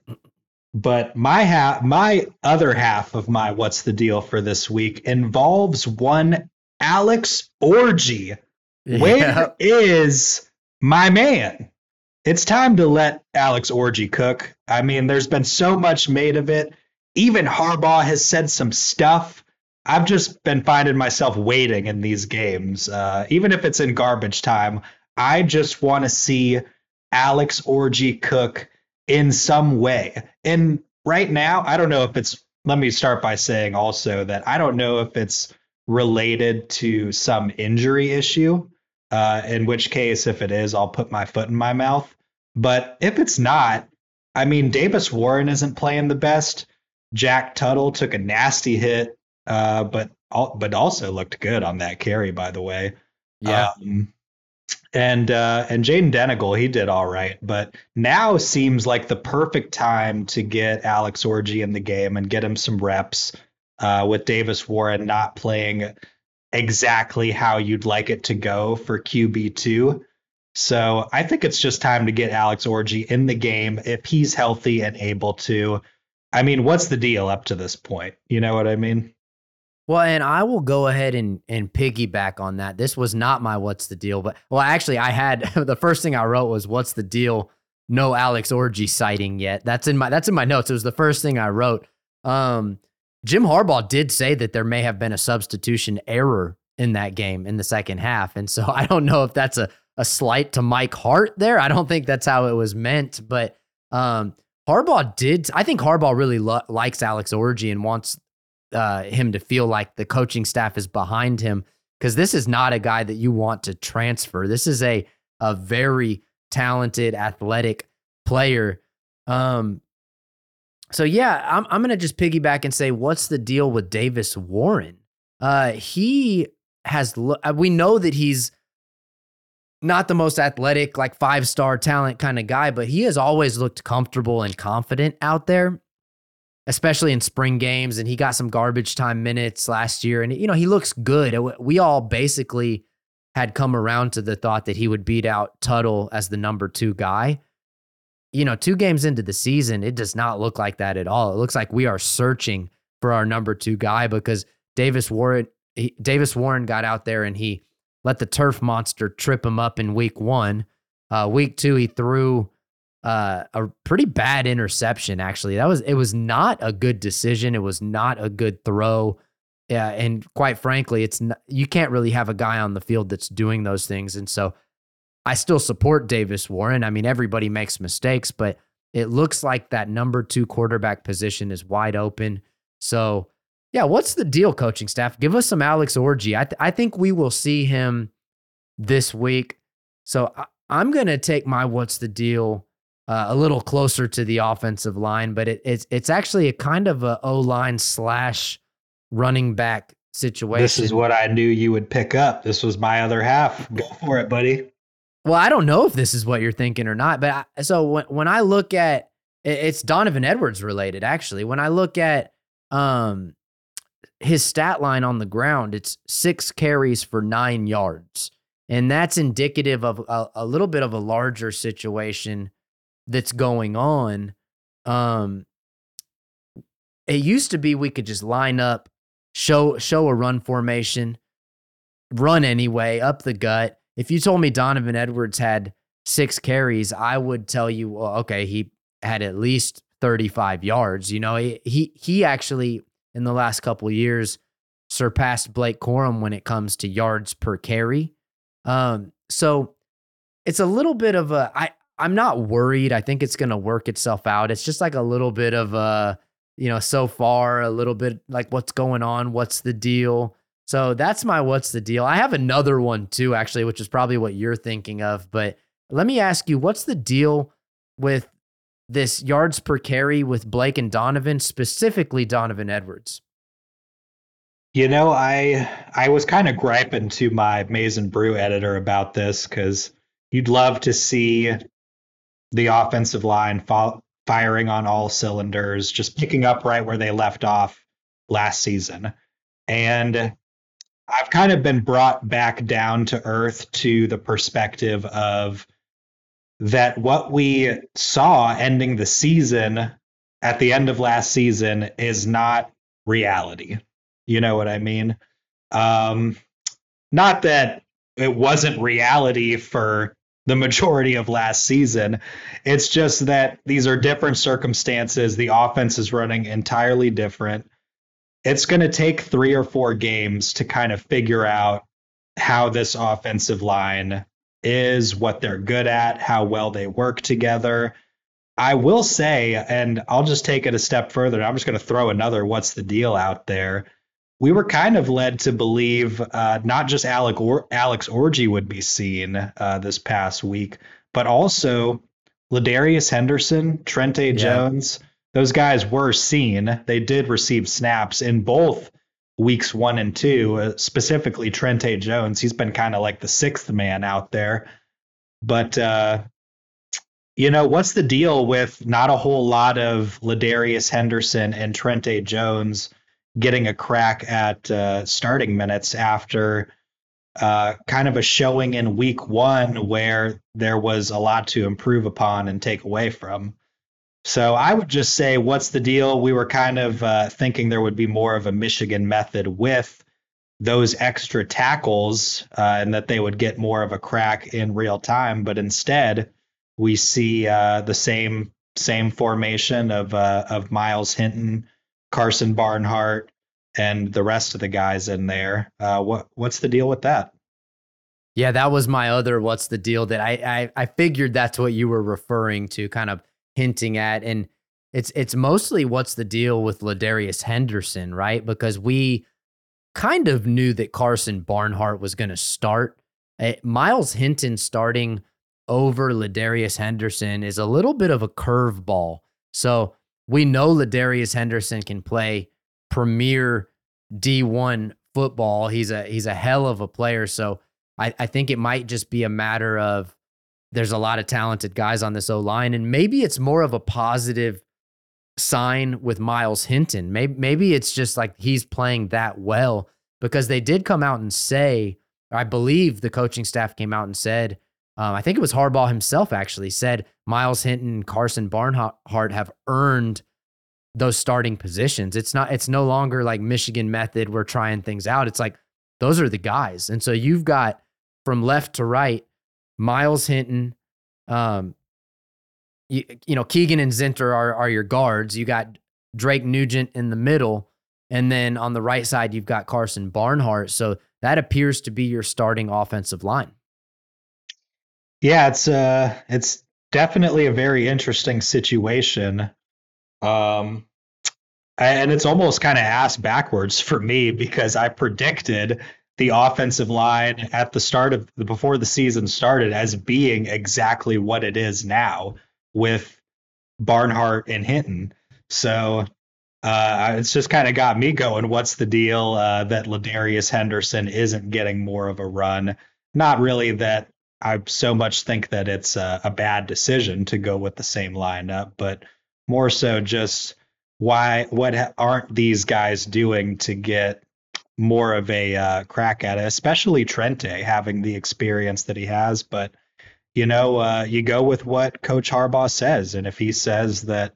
But my half, my other half of my what's the deal for this week involves one Alex Orji. Yeah. Where is my man? It's time to let Alex Orji cook. I mean, there's been so much made of it. Even Harbaugh has said some stuff. I've just been finding myself waiting in these games, uh, even if it's in garbage time. I just want to see Alex Orji cook in some way. And right now, I don't know if it's, let me start by saying also that I don't know if it's related to some injury issue, uh, in which case, if it is, I'll put my foot in my mouth. But if it's not, I mean, Davis Warren isn't playing the best. Jack Tuttle took a nasty hit, uh, but but also looked good on that carry, by the way. Yeah. Um, and uh, and Jayden Denegal, he did all right, but now seems like the perfect time to get Alex Orji in the game and get him some reps uh, with Davis Warren not playing exactly how you'd like it to go for QB two. So I think it's just time to get Alex Orji in the game if he's healthy and able to. I mean, what's the deal up to this point? You know what I mean? Well, and I will go ahead and and piggyback on that. This was not my what's the deal, but well, actually, I had the first thing I wrote was what's the deal? No Alex Orji sighting yet. That's in my that's in my notes. It was the first thing I wrote. Um, Jim Harbaugh did say that there may have been a substitution error in that game in the second half, and so I don't know if that's a a slight to Mike Hart there. I don't think that's how it was meant, but um, Harbaugh did. I think Harbaugh really lo- likes Alex Orji and wants uh, him to feel like the coaching staff is behind him because this is not a guy that you want to transfer. This is a a very talented, athletic player. Um, so yeah, I'm I'm gonna just piggyback and say, what's the deal with Davis Warren? Uh, he has. Uh, we know that he's not the most athletic, like five star talent kind of guy, but he has always looked comfortable and confident out there especially in spring games. And he got some garbage time minutes last year. And, you know, he looks good. We all basically had come around to the thought that he would beat out Tuttle as the number two guy. You know, two games into the season, it does not look like that at all. It looks like we are searching for our number two guy because Davis Warren, he, Davis Warren got out there and he let the turf monster trip him up in week one. Uh, week two, he threw uh, a pretty bad interception. Actually, that was it was not a good decision. It was not a good throw. Yeah, and quite frankly, it's not, you can't really have a guy on the field that's doing those things. And so, I still support Davis Warren. I mean, everybody makes mistakes, but it looks like that number two quarterback position is wide open. So, yeah, what's the deal, coaching staff? Give us some Alex Orji. I th- I think we will see him this week. So I- I'm gonna take my what's the deal uh, a little closer to the offensive line, but it, it's it's actually a kind of a O line slash running back situation. This is what I knew you would pick up. This was my other half. Go for it, buddy. Well, I don't know if this is what you're thinking or not, but I, so when when I look at it's Donovan Edwards related actually. When I look at um his stat line on the ground, it's six carries for nine yards. And that's indicative of a, a little bit of a larger situation that's going on. Um, it used to be we could just line up, show show a run formation, run anyway up the gut. If you told me Donovan Edwards had six carries, I would tell you, well, okay, he had at least 35 yards. You know, he he, actually in the last couple years surpassed Blake Corum when it comes to yards per carry. Um, so it's a little bit of a I I'm not worried. I think it's going to work itself out. It's just like a little bit of a, you know, so far, a little bit like what's going on, what's the deal. So that's my what's the deal. I have another one too, actually, which is probably what you're thinking of. But let me ask you, what's the deal with this yards per carry with Blake and Donovan, specifically Donovan Edwards? You know, I I was kind of griping to my Maize n Brew editor about this because you'd love to see the offensive line firing on all cylinders, just picking up right where they left off last season. And I've kind of been brought back down to earth to the perspective of that what we saw ending the season at the end of last season is not reality. You know what I mean? Um, not that it wasn't reality for the majority of last season. It's just that these are different circumstances. The offense is running entirely different. It's going to take three or four games to kind of figure out how this offensive line is, what they're good at, how well they work together. I will say, and I'll just take it a step further. I'm just going to throw another what's the deal out there we were kind of led to believe uh, not just Alec or- Alex Orji would be seen uh, this past week, but also Ladarius Henderson, Trente yeah. Jones. Those guys were seen. They did receive snaps in both weeks one and two, uh, specifically Trente Jones. He's been kind of like the sixth man out there. But, uh, you know, what's the deal with not a whole lot of Ladarius Henderson and Trente Jones getting a crack at uh, starting minutes after uh, kind of a showing in week one where there was a lot to improve upon and take away from? So I would just say, what's the deal? We were kind of uh, thinking there would be more of a Michigan method with those extra tackles uh, and that they would get more of a crack in real time. But instead, we see uh, the same same formation of uh, of Myles Hinton, Karsen Barnhart, and the rest of the guys in there. Uh, what what's the deal with that? Yeah, that was my other. What's the deal? That I I, I figured that's what you were referring to, kind of hinting at. And it's it's mostly what's the deal with Ladarius Henderson, right? Because we kind of knew that Karsen Barnhart was going to start. Eh, Myles Hinton starting over Ladarius Henderson is a little bit of a curveball. So we know Ladarius Henderson can play premier D1 football. He's a he's a hell of a player. So I, I think it might just be a matter of there's a lot of talented guys on this O line, and maybe it's more of a positive sign with Myles Hinton. Maybe maybe it's just like he's playing that well because they did come out and say, I believe the coaching staff came out and said, um, I think it was Harbaugh himself actually said Myles Hinton Karsen Barnhart have earned those starting positions. It's not it's no longer like Michigan method we're trying things out. It's like those are the guys. And so you've got from left to right Myles Hinton, um, you, you know, Keegan and Zinter are, are your guards. You got Drake Nugent in the middle. And then on the right side, you've got Karsen Barnhart. So that appears to be your starting offensive line. Yeah, it's uh it's definitely a very interesting situation. Um and it's almost kind of ass backwards for me because I predicted the offensive line at the start of the, before the season started as being exactly what it is now with Barnhart and Hinton. So uh, it's just kind of got me going. What's the deal uh, that Ladarius Henderson isn't getting more of a run? Not really that I so much think that it's a, a bad decision to go with the same lineup, but more so just why what aren't these guys doing to get more of a uh, crack at it, especially Trente having the experience that he has. But you know, uh, you go with what Coach Harbaugh says, and if he says that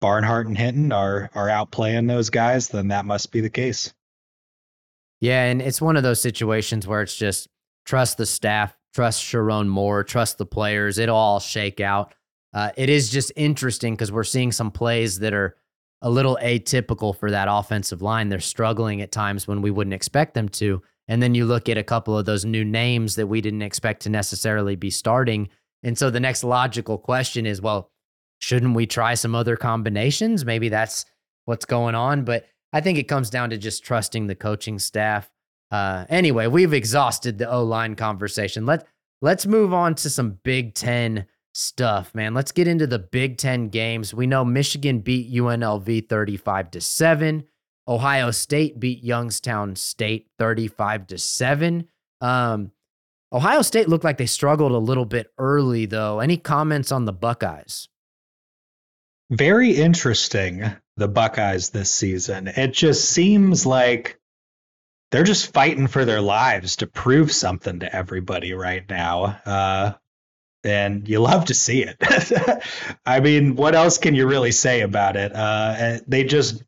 Barnhart and Hinton are are outplaying those guys, then that must be the case. Yeah, and it's one of those situations where it's just trust the staff, trust Sherrone Moore, trust the players. It'll all shake out. Uh, it is just interesting because we're seeing some plays that are a little atypical for that offensive line. They're struggling at times when we wouldn't expect them to. And then you look at a couple of those new names that we didn't expect to necessarily be starting. And so the next logical question is well, shouldn't we try some other combinations? Maybe that's what's going on. But I think it comes down to just trusting the coaching staff. Uh, anyway, we've exhausted the O line conversation. Let, let's move on to some Big Ten stuff, man. Let's get into the Big Ten games. We know Michigan beat UNLV 35 to 7. Ohio State beat Youngstown State 35 to 7. Um, Ohio State looked like they struggled a little bit early, though. Any comments on the Buckeyes? Very interesting, the Buckeyes this season. It just seems like they're just fighting for their lives to prove something to everybody right now. Uh, and you love to see it. I mean, what else can you really say about it? Uh, they just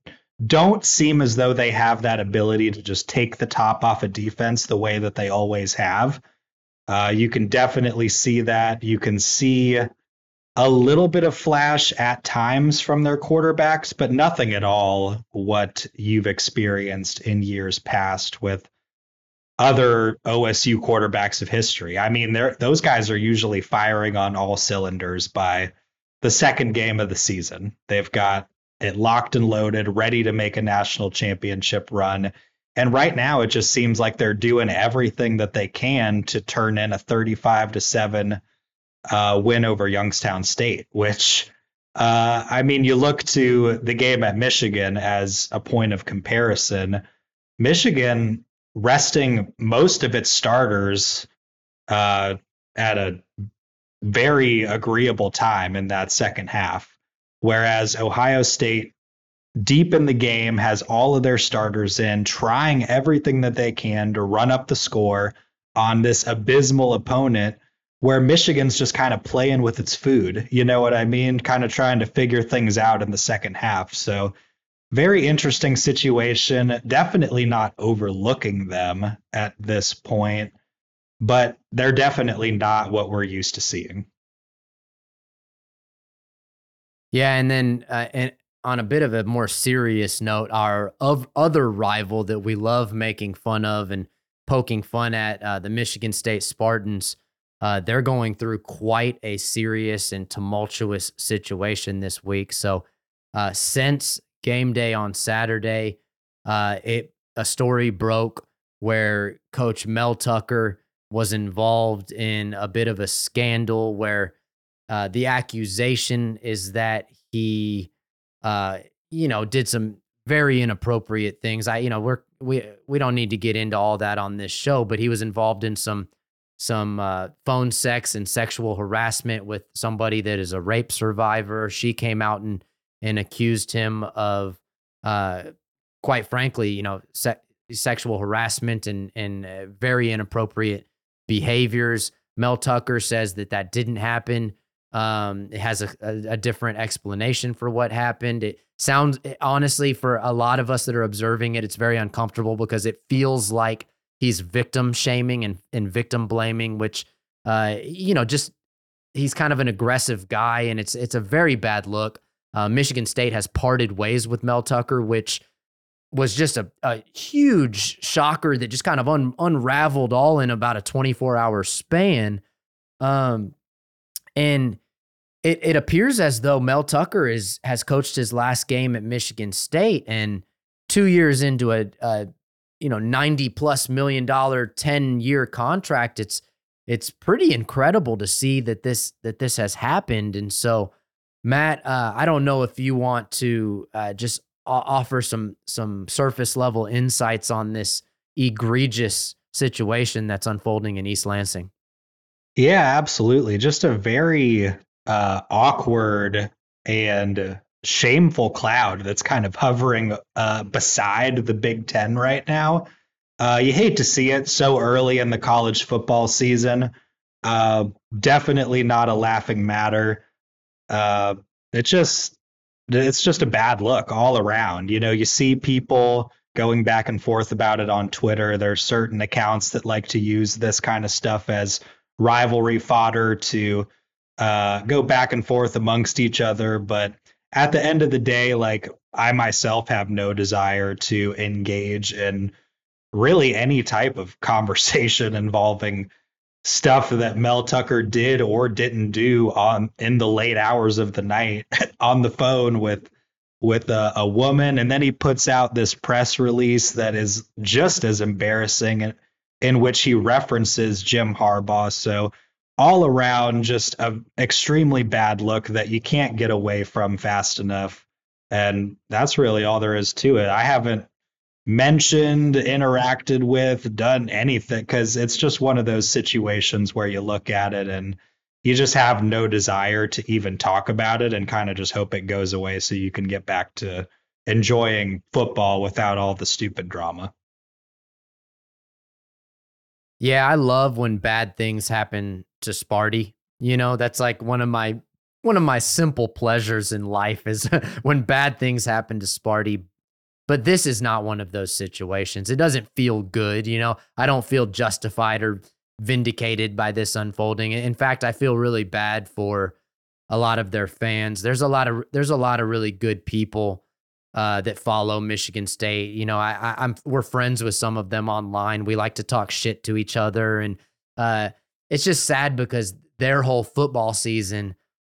don't seem as though they have that ability to just take the top off a of defense the way that they always have. Uh, you can definitely see that. You can see a little bit of flash at times from their quarterbacks, but nothing at all what you've experienced in years past with other OSU quarterbacks of history. I mean, those guys are usually firing on all cylinders by the second game of the season. They've got it locked and loaded, ready to make a national championship run. And right now, it just seems like they're doing everything that they can to turn in a 35 to 7 uh, win over Youngstown State, which, uh, I mean, you look to the game at Michigan as a point of comparison Michigan resting most of its starters uh, at a very agreeable time in that second half. Whereas Ohio State, deep in the game, has all of their starters in, trying everything that they can to run up the score on this abysmal opponent where Michigan's just kind of playing with its food. You know what I mean? Kind of trying to figure things out in the second half. So, very interesting situation. Definitely not overlooking them at this point, but they're definitely not what we're used to seeing. Yeah, and then uh, and on a bit of a more serious note, our of other rival that we love making fun of and poking fun at, uh, the Michigan State Spartans. Uh, they're going through quite a serious and tumultuous situation this week. So, uh, since game day on Saturday, uh, it a story broke where Coach Mel Tucker was involved in a bit of a scandal where uh, the accusation is that he, uh, you know, did some very inappropriate things. I, you know, we're we we don't need to get into all that on this show, but he was involved in some some uh, phone sex and sexual harassment with somebody that is a rape survivor. She came out and and accused him of, uh, quite frankly, you know, se- sexual harassment and and uh, very inappropriate behaviors. Mel Tucker says that that didn't happen. Um, it has a, a, a, different explanation for what happened. It sounds honestly for a lot of us that are observing it, it's very uncomfortable because it feels like he's victim shaming and, and victim blaming, which uh, you know, just he's kind of an aggressive guy, and it's it's a very bad look. Uh, Michigan State has parted ways with Mel Tucker, which was just a, a huge shocker that just kind of un, unraveled all in about a 24 hour span. Um, and it, it appears as though Mel Tucker is has coached his last game at Michigan State, and two years into a, a you know ninety plus million dollar ten year contract, it's it's pretty incredible to see that this that this has happened. And so, Matt, uh, I don't know if you want to uh, just offer some some surface level insights on this egregious situation that's unfolding in East Lansing. Yeah, absolutely. Just a very uh, awkward and shameful cloud that's kind of hovering uh, beside the Big Ten right now. Uh, you hate to see it so early in the college football season. Uh, definitely not a laughing matter. Uh, it's just it's just a bad look all around. You know, you see people going back and forth about it on Twitter. There's certain accounts that like to use this kind of stuff as rivalry fodder to uh, go back and forth amongst each other. But at the end of the day, like I myself have no desire to engage in really any type of conversation involving stuff that Mel Tucker did or didn't do on in the late hours of the night on the phone with with a, a, woman and then he puts out this press release that is just as embarrassing in, in which he references Jim Harbaugh so all around just a extremely bad look that you can't get away from fast enough. And that's really all there is to it. I haven't mentioned, interacted with, done anything because it's just one of those situations where you look at it and you just have no desire to even talk about it and kind of just hope it goes away so you can get back to enjoying football without all the stupid drama. Yeah, I love when bad things happen to Sparty. You know, that's like one of my one of my simple pleasures in life is when bad things happen to Sparty. But this is not one of those situations. It doesn't feel good, you know. I don't feel justified or vindicated by this unfolding. In fact, I feel really bad for a lot of their fans. There's a lot of there's a lot of really good people uh, that follow Michigan State. You know, I, I, am we're friends with some of them online. We like to talk shit to each other, and uh, it's just sad because their whole football season,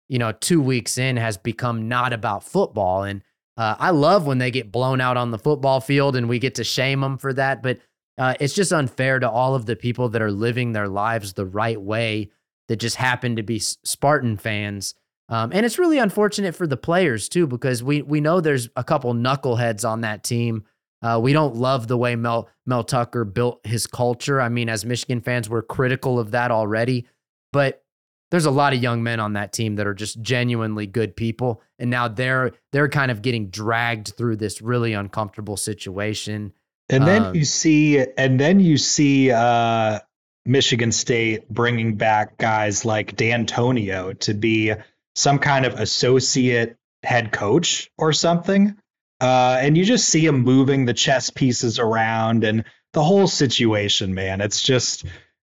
you know, two weeks in has become not about football. And uh, I love when they get blown out on the football field and we get to shame them for that. But uh, it's just unfair to all of the people that are living their lives the right way that just happen to be Spartan fans. Um, and it's really unfortunate for the players too, because we we know there's a couple knuckleheads on that team Uh, we don't love the way Mel Mel Tucker built his culture. I mean, as Michigan fans, we're critical of that already. But there's a lot of young men on that team that are just genuinely good people, and now they're they're kind of getting dragged through this really uncomfortable situation. And then Um, you see, and then you see uh, Michigan State bringing back guys like Dantonio to be some kind of associate head coach or something. Uh, and you just see him moving the chess pieces around and the whole situation, man. It's just,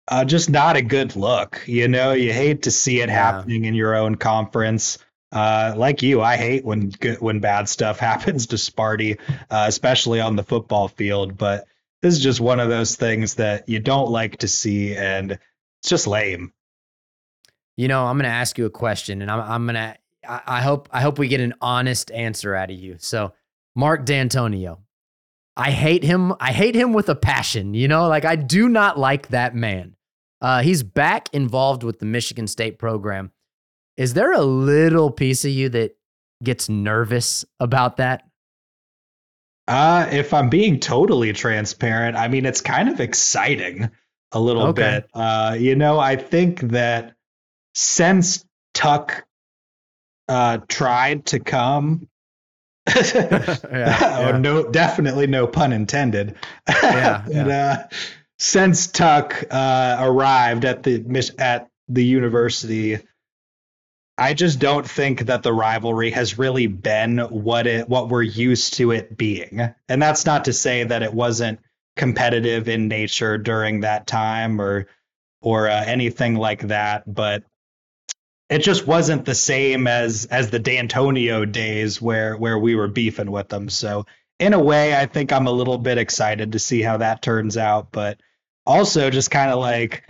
uh, just not a good look. You know, you hate to see it Yeah. happening in your own conference. Uh, like you, I hate when good, when bad stuff happens to Sparty, uh, especially on the football field. But this is just one of those things that you don't like to see, and it's just lame. You know, I'm going to ask you a question, and I'm, I'm going to. I I hope I hope we get an honest answer out of you. So, Mark Dantonio, I hate him. I hate him with a passion. You know, like I do not like that man. Uh, he's back involved with the Michigan State program. Is there a little piece of you that gets nervous about that? Uh, if I'm being totally transparent, I mean, it's kind of exciting a little Okay. bit. Uh, you know, I think that since Tuck uh, tried to come, yeah. oh, no, definitely no pun intended. Yeah, But, uh, since Tuck uh, arrived at the at the university, I just don't think that the rivalry has really been what it what we're used to it being. And that's not to say that it wasn't competitive in nature during that time or or uh, anything like that, but it just wasn't the same as as the Dantonio days where where we were beefing with them. So in a way, I think I'm a little bit excited to see how that turns out, but also just kind of like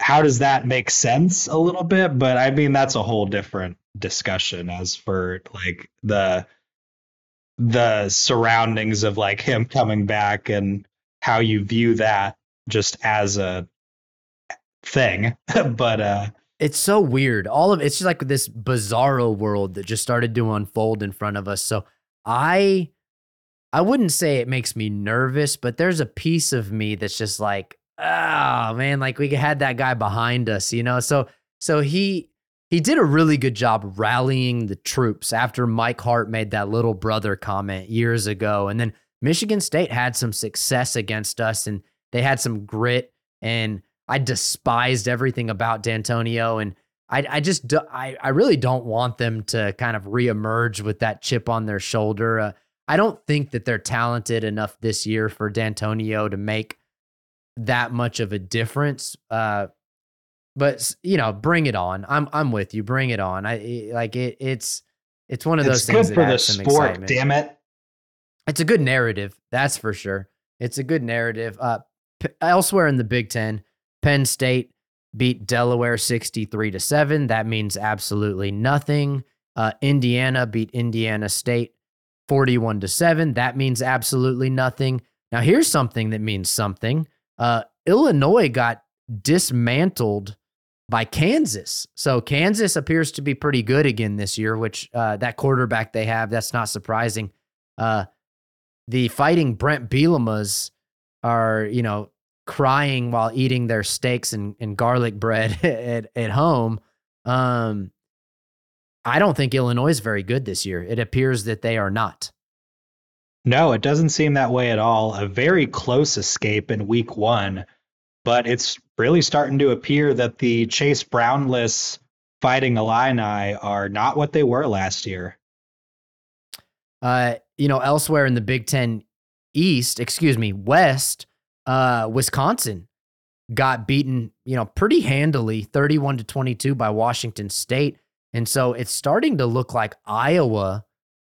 how does that make sense a little bit? But I mean that's a whole different discussion as for like the the surroundings of like him coming back and how you view that just as a thing. but uh it's so weird. All of it's just like this bizarro world that just started to unfold in front of us. So I I wouldn't say it makes me nervous, but there's a piece of me that's just like, oh man, like we had that guy behind us, you know? So so he he did a really good job rallying the troops after Mike Hart made that little brother comment years ago. And then Michigan State had some success against us and they had some grit and I despised everything about Dantonio, and I, I just, I, I really don't want them to kind of reemerge with that chip on their shoulder. Uh, I don't think that they're talented enough this year for Dantonio to make that much of a difference. Uh, but you know, bring it on. I'm, I'm with you. Bring it on. I like it. It's, it's one of those it's things good that for the sport, excitement damn it. it's a good narrative that's for sure it's a good narrative uh p- elsewhere in the big 10 penn state beat delaware 63 to 7 that means absolutely nothing. Uh indiana beat indiana state 41 to 7 that means absolutely nothing. Now here's something that means something. Uh illinois got dismantled by Kansas. So Kansas appears to be pretty good again this year, which uh, that quarterback they have, that's not surprising. Uh, the fighting Bret Bielema's are, you know, crying while eating their steaks and, and garlic bread at, at home. Um, I don't think Illinois is very good this year. It appears that they are not. No, it doesn't seem that way at all. A very close escape in week one, but it's really starting to appear that the Chase Brownless fighting Illini are not what they were last year. Uh, you know, elsewhere in the Big Ten East, excuse me, West, uh, Wisconsin got beaten, you know, pretty handily, 31 to 22 by Washington State. And so it's starting to look like Iowa,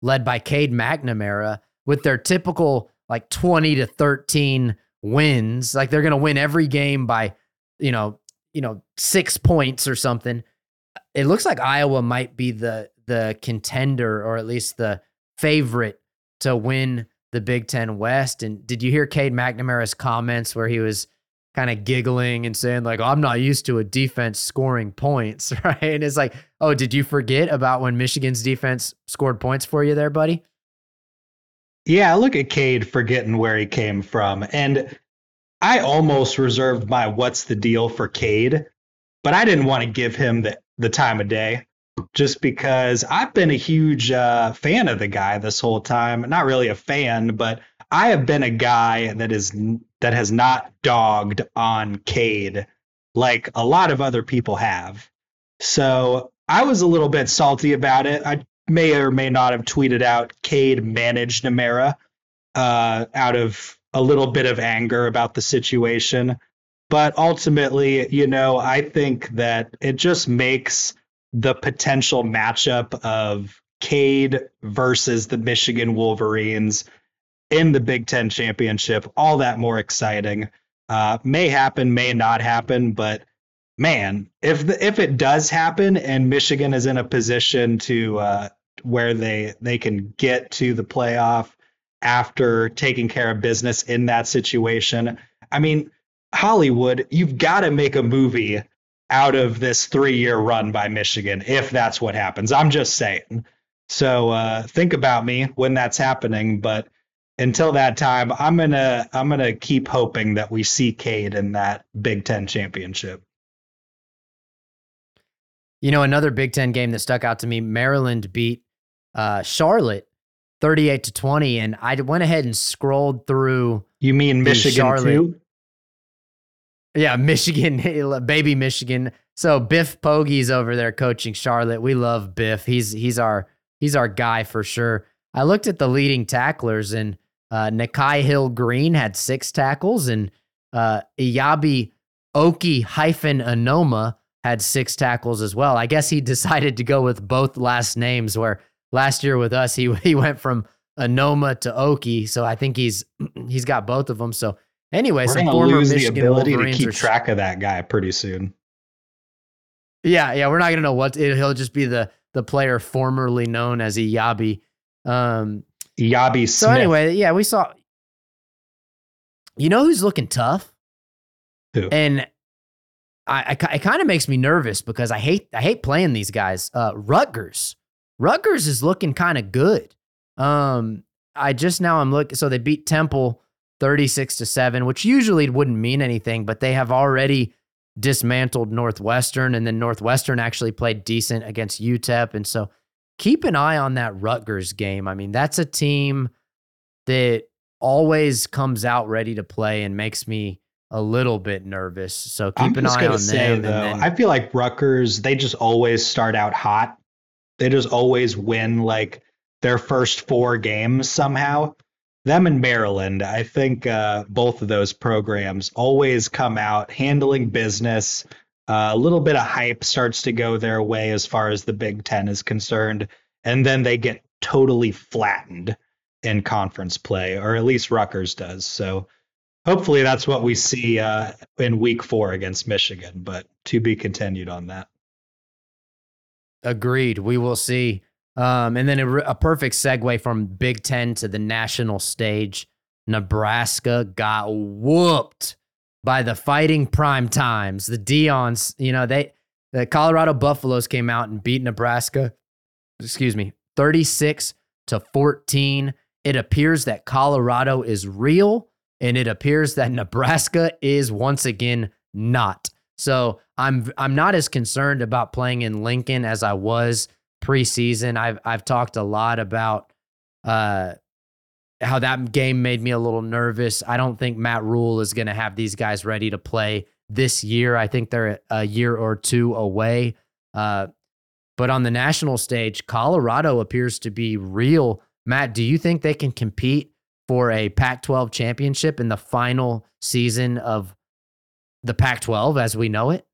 led by Cade McNamara, with their typical like 20 to 13 wins. Like they're gonna win every game by, you know, you know, six points or something. It looks like Iowa might be the the contender or at least the favorite to win the Big Ten West. And did you hear Cade McNamara's comments where he was kind of giggling and saying, like, oh, I'm not used to a defense scoring points, right? And it's like, oh, did you forget about when Michigan's defense scored points for you there, buddy? Yeah, look at Cade forgetting where he came from. And I almost reserved my what's the deal for Cade, but I didn't want to give him the, the time of day just because I've been a huge uh, fan of the guy this whole time. Not really a fan, but I have been a guy that is that has not dogged on Cade like a lot of other people have. So I was a little bit salty about it. I may or may not have tweeted out Cade managed Namera uh, out of a little bit of anger about the situation. But ultimately, you know, I think that it just makes the potential matchup of Cade versus the Michigan Wolverines in the Big Ten championship all that more exciting. Uh, may happen, may not happen, but man, if the, if it does happen and Michigan is in a position to uh, where they they can get to the playoff after taking care of business in that situation, I mean, Hollywood, you've got to make a movie out of this three year run by Michigan if that's what happens. I'm just saying. So uh, think about me when that's happening, but until that time, I'm gonna I'm gonna keep hoping that we see Cade in that Big Ten championship. You know, another Big Ten game that stuck out to me: Maryland beat uh, Charlotte 38 to 20, and I went ahead and scrolled through. You mean Michigan Charlotte. too? Yeah, Michigan, baby Michigan. So Biff Poggi's over there coaching Charlotte. We love Biff. He's he's our he's our guy for sure. I looked at the leading tacklers and uh, Nikhai Hill-Green had six tackles, and uh, Eyabi Okie hyphen Anoma had six tackles as well. I guess he decided to go with both last names. Where last year with us, he he went from Anoma to Okie, so I think he's he's got both of them. So anyway, We're some former lose Michigan the ability Wolverines to keep track of that guy pretty soon. Yeah, yeah, we're not gonna know what it, he'll just be the the player formerly known as Eyabi. Um, Yabi Smith. So anyway, yeah, we saw. You know who's looking tough? Who? And I, I it kind of makes me nervous because I hate I hate playing these guys. Uh, Rutgers, Rutgers is looking kind of good. Um, I just now I'm looking. So they beat Temple thirty six to seven, which usually wouldn't mean anything, but they have already dismantled Northwestern, and then Northwestern actually played decent against UTEP, and so keep an eye on that Rutgers game. I mean, that's a team that always comes out ready to play and makes me a little bit nervous. So keep I'm an eye on say, them. Though, then, I feel like Rutgers, they just always start out hot. They just always win like their first four games somehow. Them and Maryland, I think uh, both of those programs always come out handling business, uh, a little bit of hype starts to go their way as far as the Big Ten is concerned, and then they get totally flattened in conference play, or at least Rutgers does. So hopefully that's what we see uh, in Week Four against Michigan, but to be continued on that. Agreed. We will see. Um, and then a, a perfect segue from Big Ten to the national stage. Nebraska got whooped by the fighting prime times, the Deion's, you know, they the Colorado Buffaloes came out and beat Nebraska, excuse me, 36 to 14. It appears that Colorado is real and it appears that Nebraska is once again not. So I'm I'm not as concerned about playing in Lincoln as I was preseason. I've I've talked a lot about uh how that game made me a little nervous. I don't think Matt Rhule is going to have these guys ready to play this year. I think they're a year or two away. Uh, but on the national stage, Colorado appears to be real. Matt, do you think they can compete for a Pac 12 championship in the final season of the Pac 12 as we know it?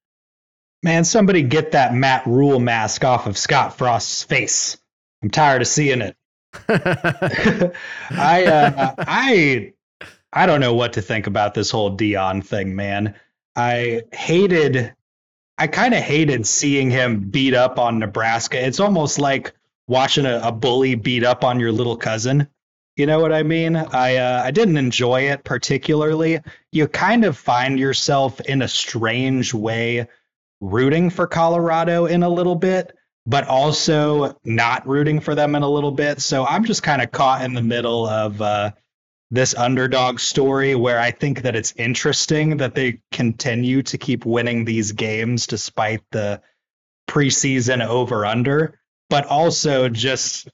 Man, somebody get that Matt Rhule mask off of Scott Frost's face. I'm tired of seeing it. I uh, I I don't know what to think about this whole Deion thing, man. I hated I kind of hated seeing him beat up on Nebraska. It's almost like watching a, a, bully beat up on your little cousin. You know what I mean? I uh, I didn't enjoy it particularly. You kind of find yourself in a strange way rooting for Colorado in a little bit but also not rooting for them in a little bit. So I'm just kind of caught in the middle of uh, this underdog story where I think that it's interesting that they continue to keep winning these games despite the preseason over under, but also just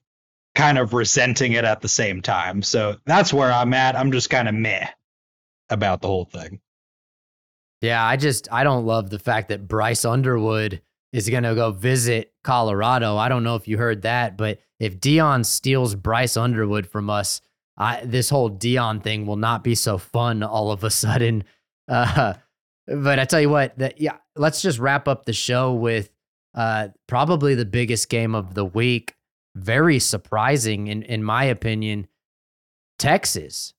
kind of resenting it at the same time. So that's where I'm at. I'm just kind of meh about the whole thing. Yeah, I just I don't love the fact that Bryce Underwood is going to go visit Colorado. I don't know if you heard that, but if Deion steals Bryce Underwood from us, I, this whole Deion thing will not be so fun all of a sudden. Uh, but I tell you what, that yeah, let's just wrap up the show with uh, probably the biggest game of the week. Very surprising, in in my opinion. Texas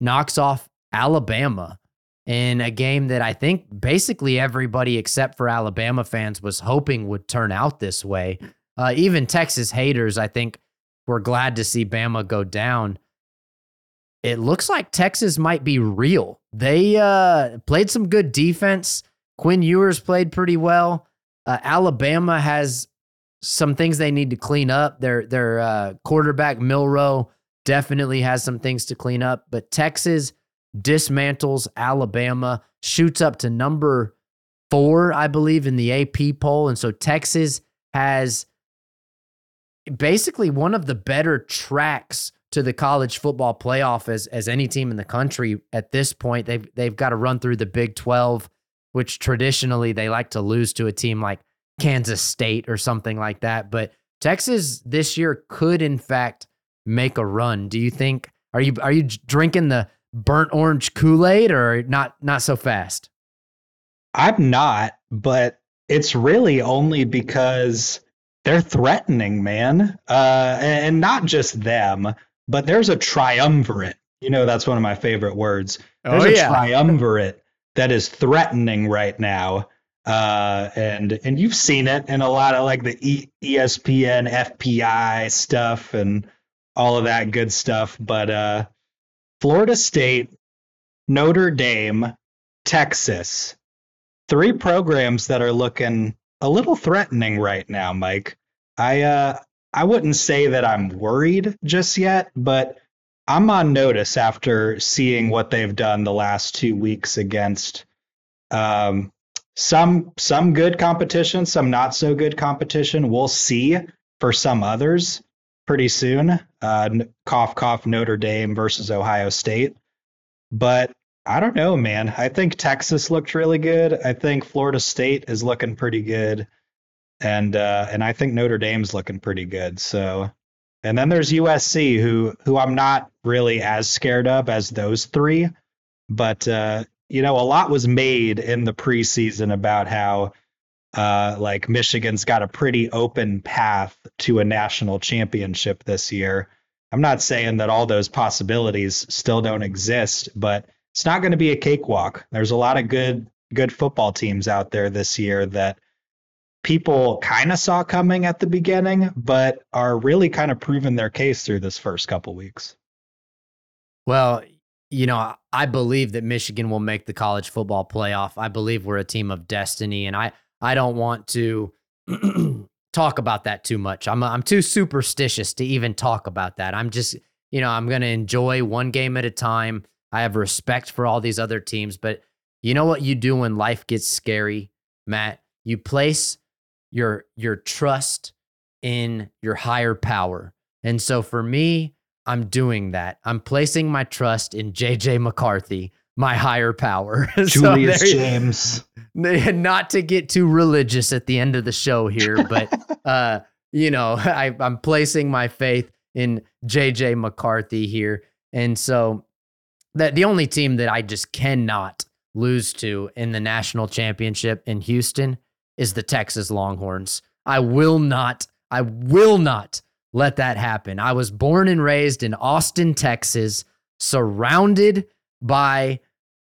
knocks off Alabama in a game that I think basically everybody except for Alabama fans was hoping would turn out this way. Uh, even Texas haters, I think, were glad to see Bama go down. It looks like Texas might be real. They uh, played some good defense. Quinn Ewers played pretty well. Uh, Alabama has some things they need to clean up. Their their uh, quarterback Milroe definitely has some things to clean up, but Texas dismantles Alabama, shoots up to number four, I believe, in the AP poll. And so Texas has basically one of the better tracks to the college football playoff as, as any team in the country at this point. They've, they've got to run through the Big 12, which traditionally they like to lose to a team like Kansas State or something like that. But Texas this year could, in fact, make a run. Do you think? Are you are you drinking the burnt orange Kool-Aid or not not so fast? I'm not, but it's really only because they're threatening, man. Uh, and not just them, but there's a triumvirate. You know, that's one of my favorite words. There's oh, a yeah. triumvirate that is threatening right now. Uh, and and you've seen it in a lot of like the e- ESPN FPI stuff and all of that good stuff. But uh, Florida State, Notre Dame, Texas. Three programs that are looking a little threatening right now, Mike. I uh I wouldn't say that I'm worried just yet, but I'm on notice after seeing what they've done the last two weeks against um, some some good competition, some not so good competition. We'll see for some others pretty soon. Uh, cough, cough, Notre Dame versus Ohio State. But I don't know, man. I think Texas looked really good. I think Florida State is looking pretty good, and uh, and I think Notre Dame's looking pretty good. So, and then there's USC, who who I'm not really as scared of as those three, but uh, you know, a lot was made in the preseason about how uh, like Michigan's got a pretty open path to a national championship this year. I'm not saying that all those possibilities still don't exist, but it's not going to be a cakewalk. There's a lot of good good football teams out there this year that people kind of saw coming at the beginning, but are really kind of proving their case through this first couple weeks. Well, you know, I believe that Michigan will make the college football playoff. I believe we're a team of destiny, and I I don't want to talk about that too much. I'm I'm too superstitious to even talk about that. I'm just, you know, I'm going to enjoy one game at a time. I have respect for all these other teams, but you know what you do when life gets scary, Matt? You place your your trust in your higher power. And so for me, I'm doing that. I'm placing my trust in JJ McCarthy my higher power. Julius so James. Not to get too religious at the end of the show here, but uh, you know, I, I'm placing my faith in JJ McCarthy here. And so that the only team that I just cannot lose to in the national championship in Houston is the Texas Longhorns. I will not, I will not let that happen. I was born and raised in Austin, Texas, surrounded by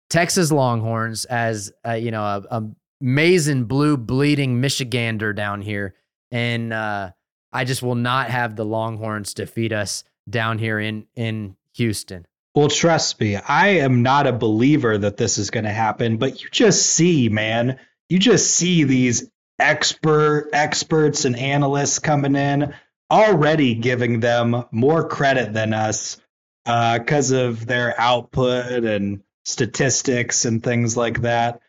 Texas Longhorns as uh, you know a, a and blue bleeding Michigander down here, and uh, I just will not have the Longhorns defeat us down here in in Houston. Well, trust me, I am not a believer that this is going to happen, but you just see, man, you just see these expert experts and analysts coming in already giving them more credit than us because uh, of their output and statistics and things like that.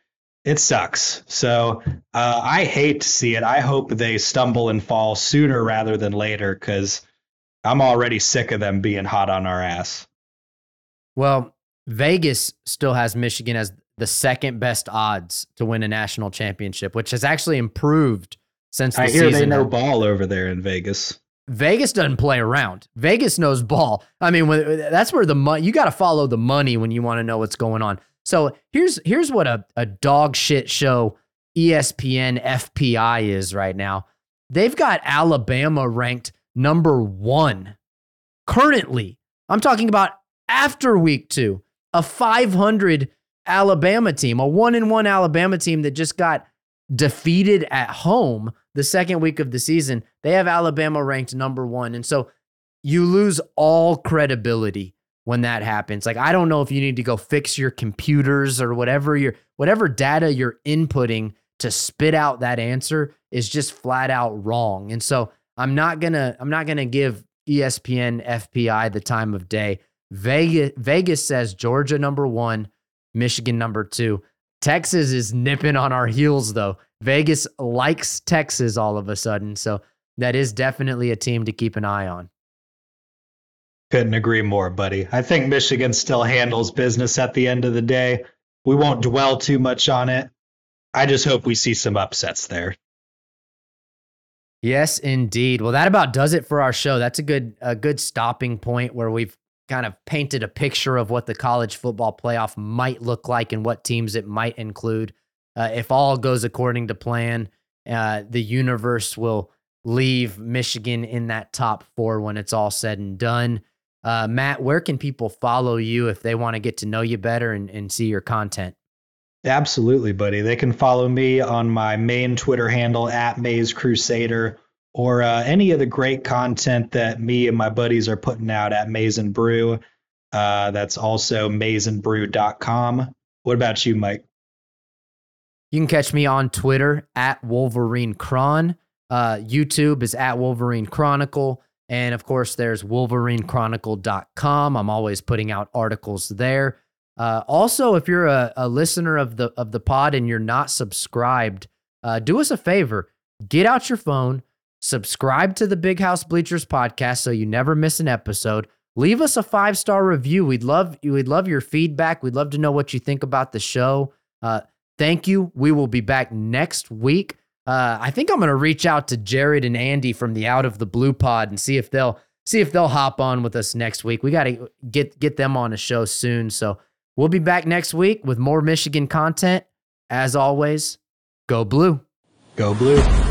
It sucks. So uh, I hate to see it. I hope they stumble and fall sooner rather than later because I'm already sick of them being hot on our ass. Well, Vegas still has Michigan as the second best odds to win a national championship, which has actually improved since the I hear they know ball over there in Vegas. Vegas doesn't play around. Vegas knows ball. I mean, when, that's where the money. You got to follow the money when you want to know what's going on. So here's here's what a, a dog shit show ESPN FPI is right now. They've got Alabama ranked number one currently. I'm talking about after week two, a 500 Alabama team, a one in one Alabama team that just got defeated at home the second week of the season. They have Alabama ranked number one. And so you lose all credibility when that happens. Like I don't know if you need to go fix your computers or whatever your whatever data you're inputting to spit out that answer is just flat out wrong. And so I'm not going to I'm not going to give ESPN FPI the time of day. Vegas Vegas says Georgia number 1, Michigan number 2. Texas is nipping on our heels though. Vegas likes Texas all of a sudden. So that is definitely a team to keep an eye on. Couldn't agree more, buddy. I think Michigan still handles business at the end of the day. We won't dwell too much on it. I just hope we see some upsets there. Yes, indeed. Well, that about does it for our show. That's a good a good stopping point where we've kind of painted a picture of what the college football playoff might look like and what teams it might include. Uh, if all goes according to plan, uh, the universe will leave Michigan in that top four when it's all said and done. Uh, Matt, where can people follow you if they want to get to know you better and, and see your content? Absolutely, buddy. They can follow me on my main Twitter handle at Maize Crusader or uh, any of the great content that me and my buddies are putting out at Maize n Brew. Uh, that's also maizenbrew.com. What about you, Mike? You can catch me on Twitter at Wolverine Cron. Uh, YouTube is at Wolverine Chronicle. And of course, there's wolverinechronicle.com. I'm always putting out articles there. Uh, also, if you're a, a, listener of the of the pod and you're not subscribed, uh, do us a favor: get out your phone, subscribe to the Big House Bleachers podcast so you never miss an episode. Leave us a five star review. We'd love we'd love your feedback. We'd love to know what you think about the show. Uh, thank you. We will be back next week. Uh, I think I'm going to reach out to Jared and Andy from the Out of the Blue Pod and see if they'll see if they'll hop on with us next week. We got to get get them on a show soon. So we'll be back next week with more Michigan content. As always, go blue. Go blue.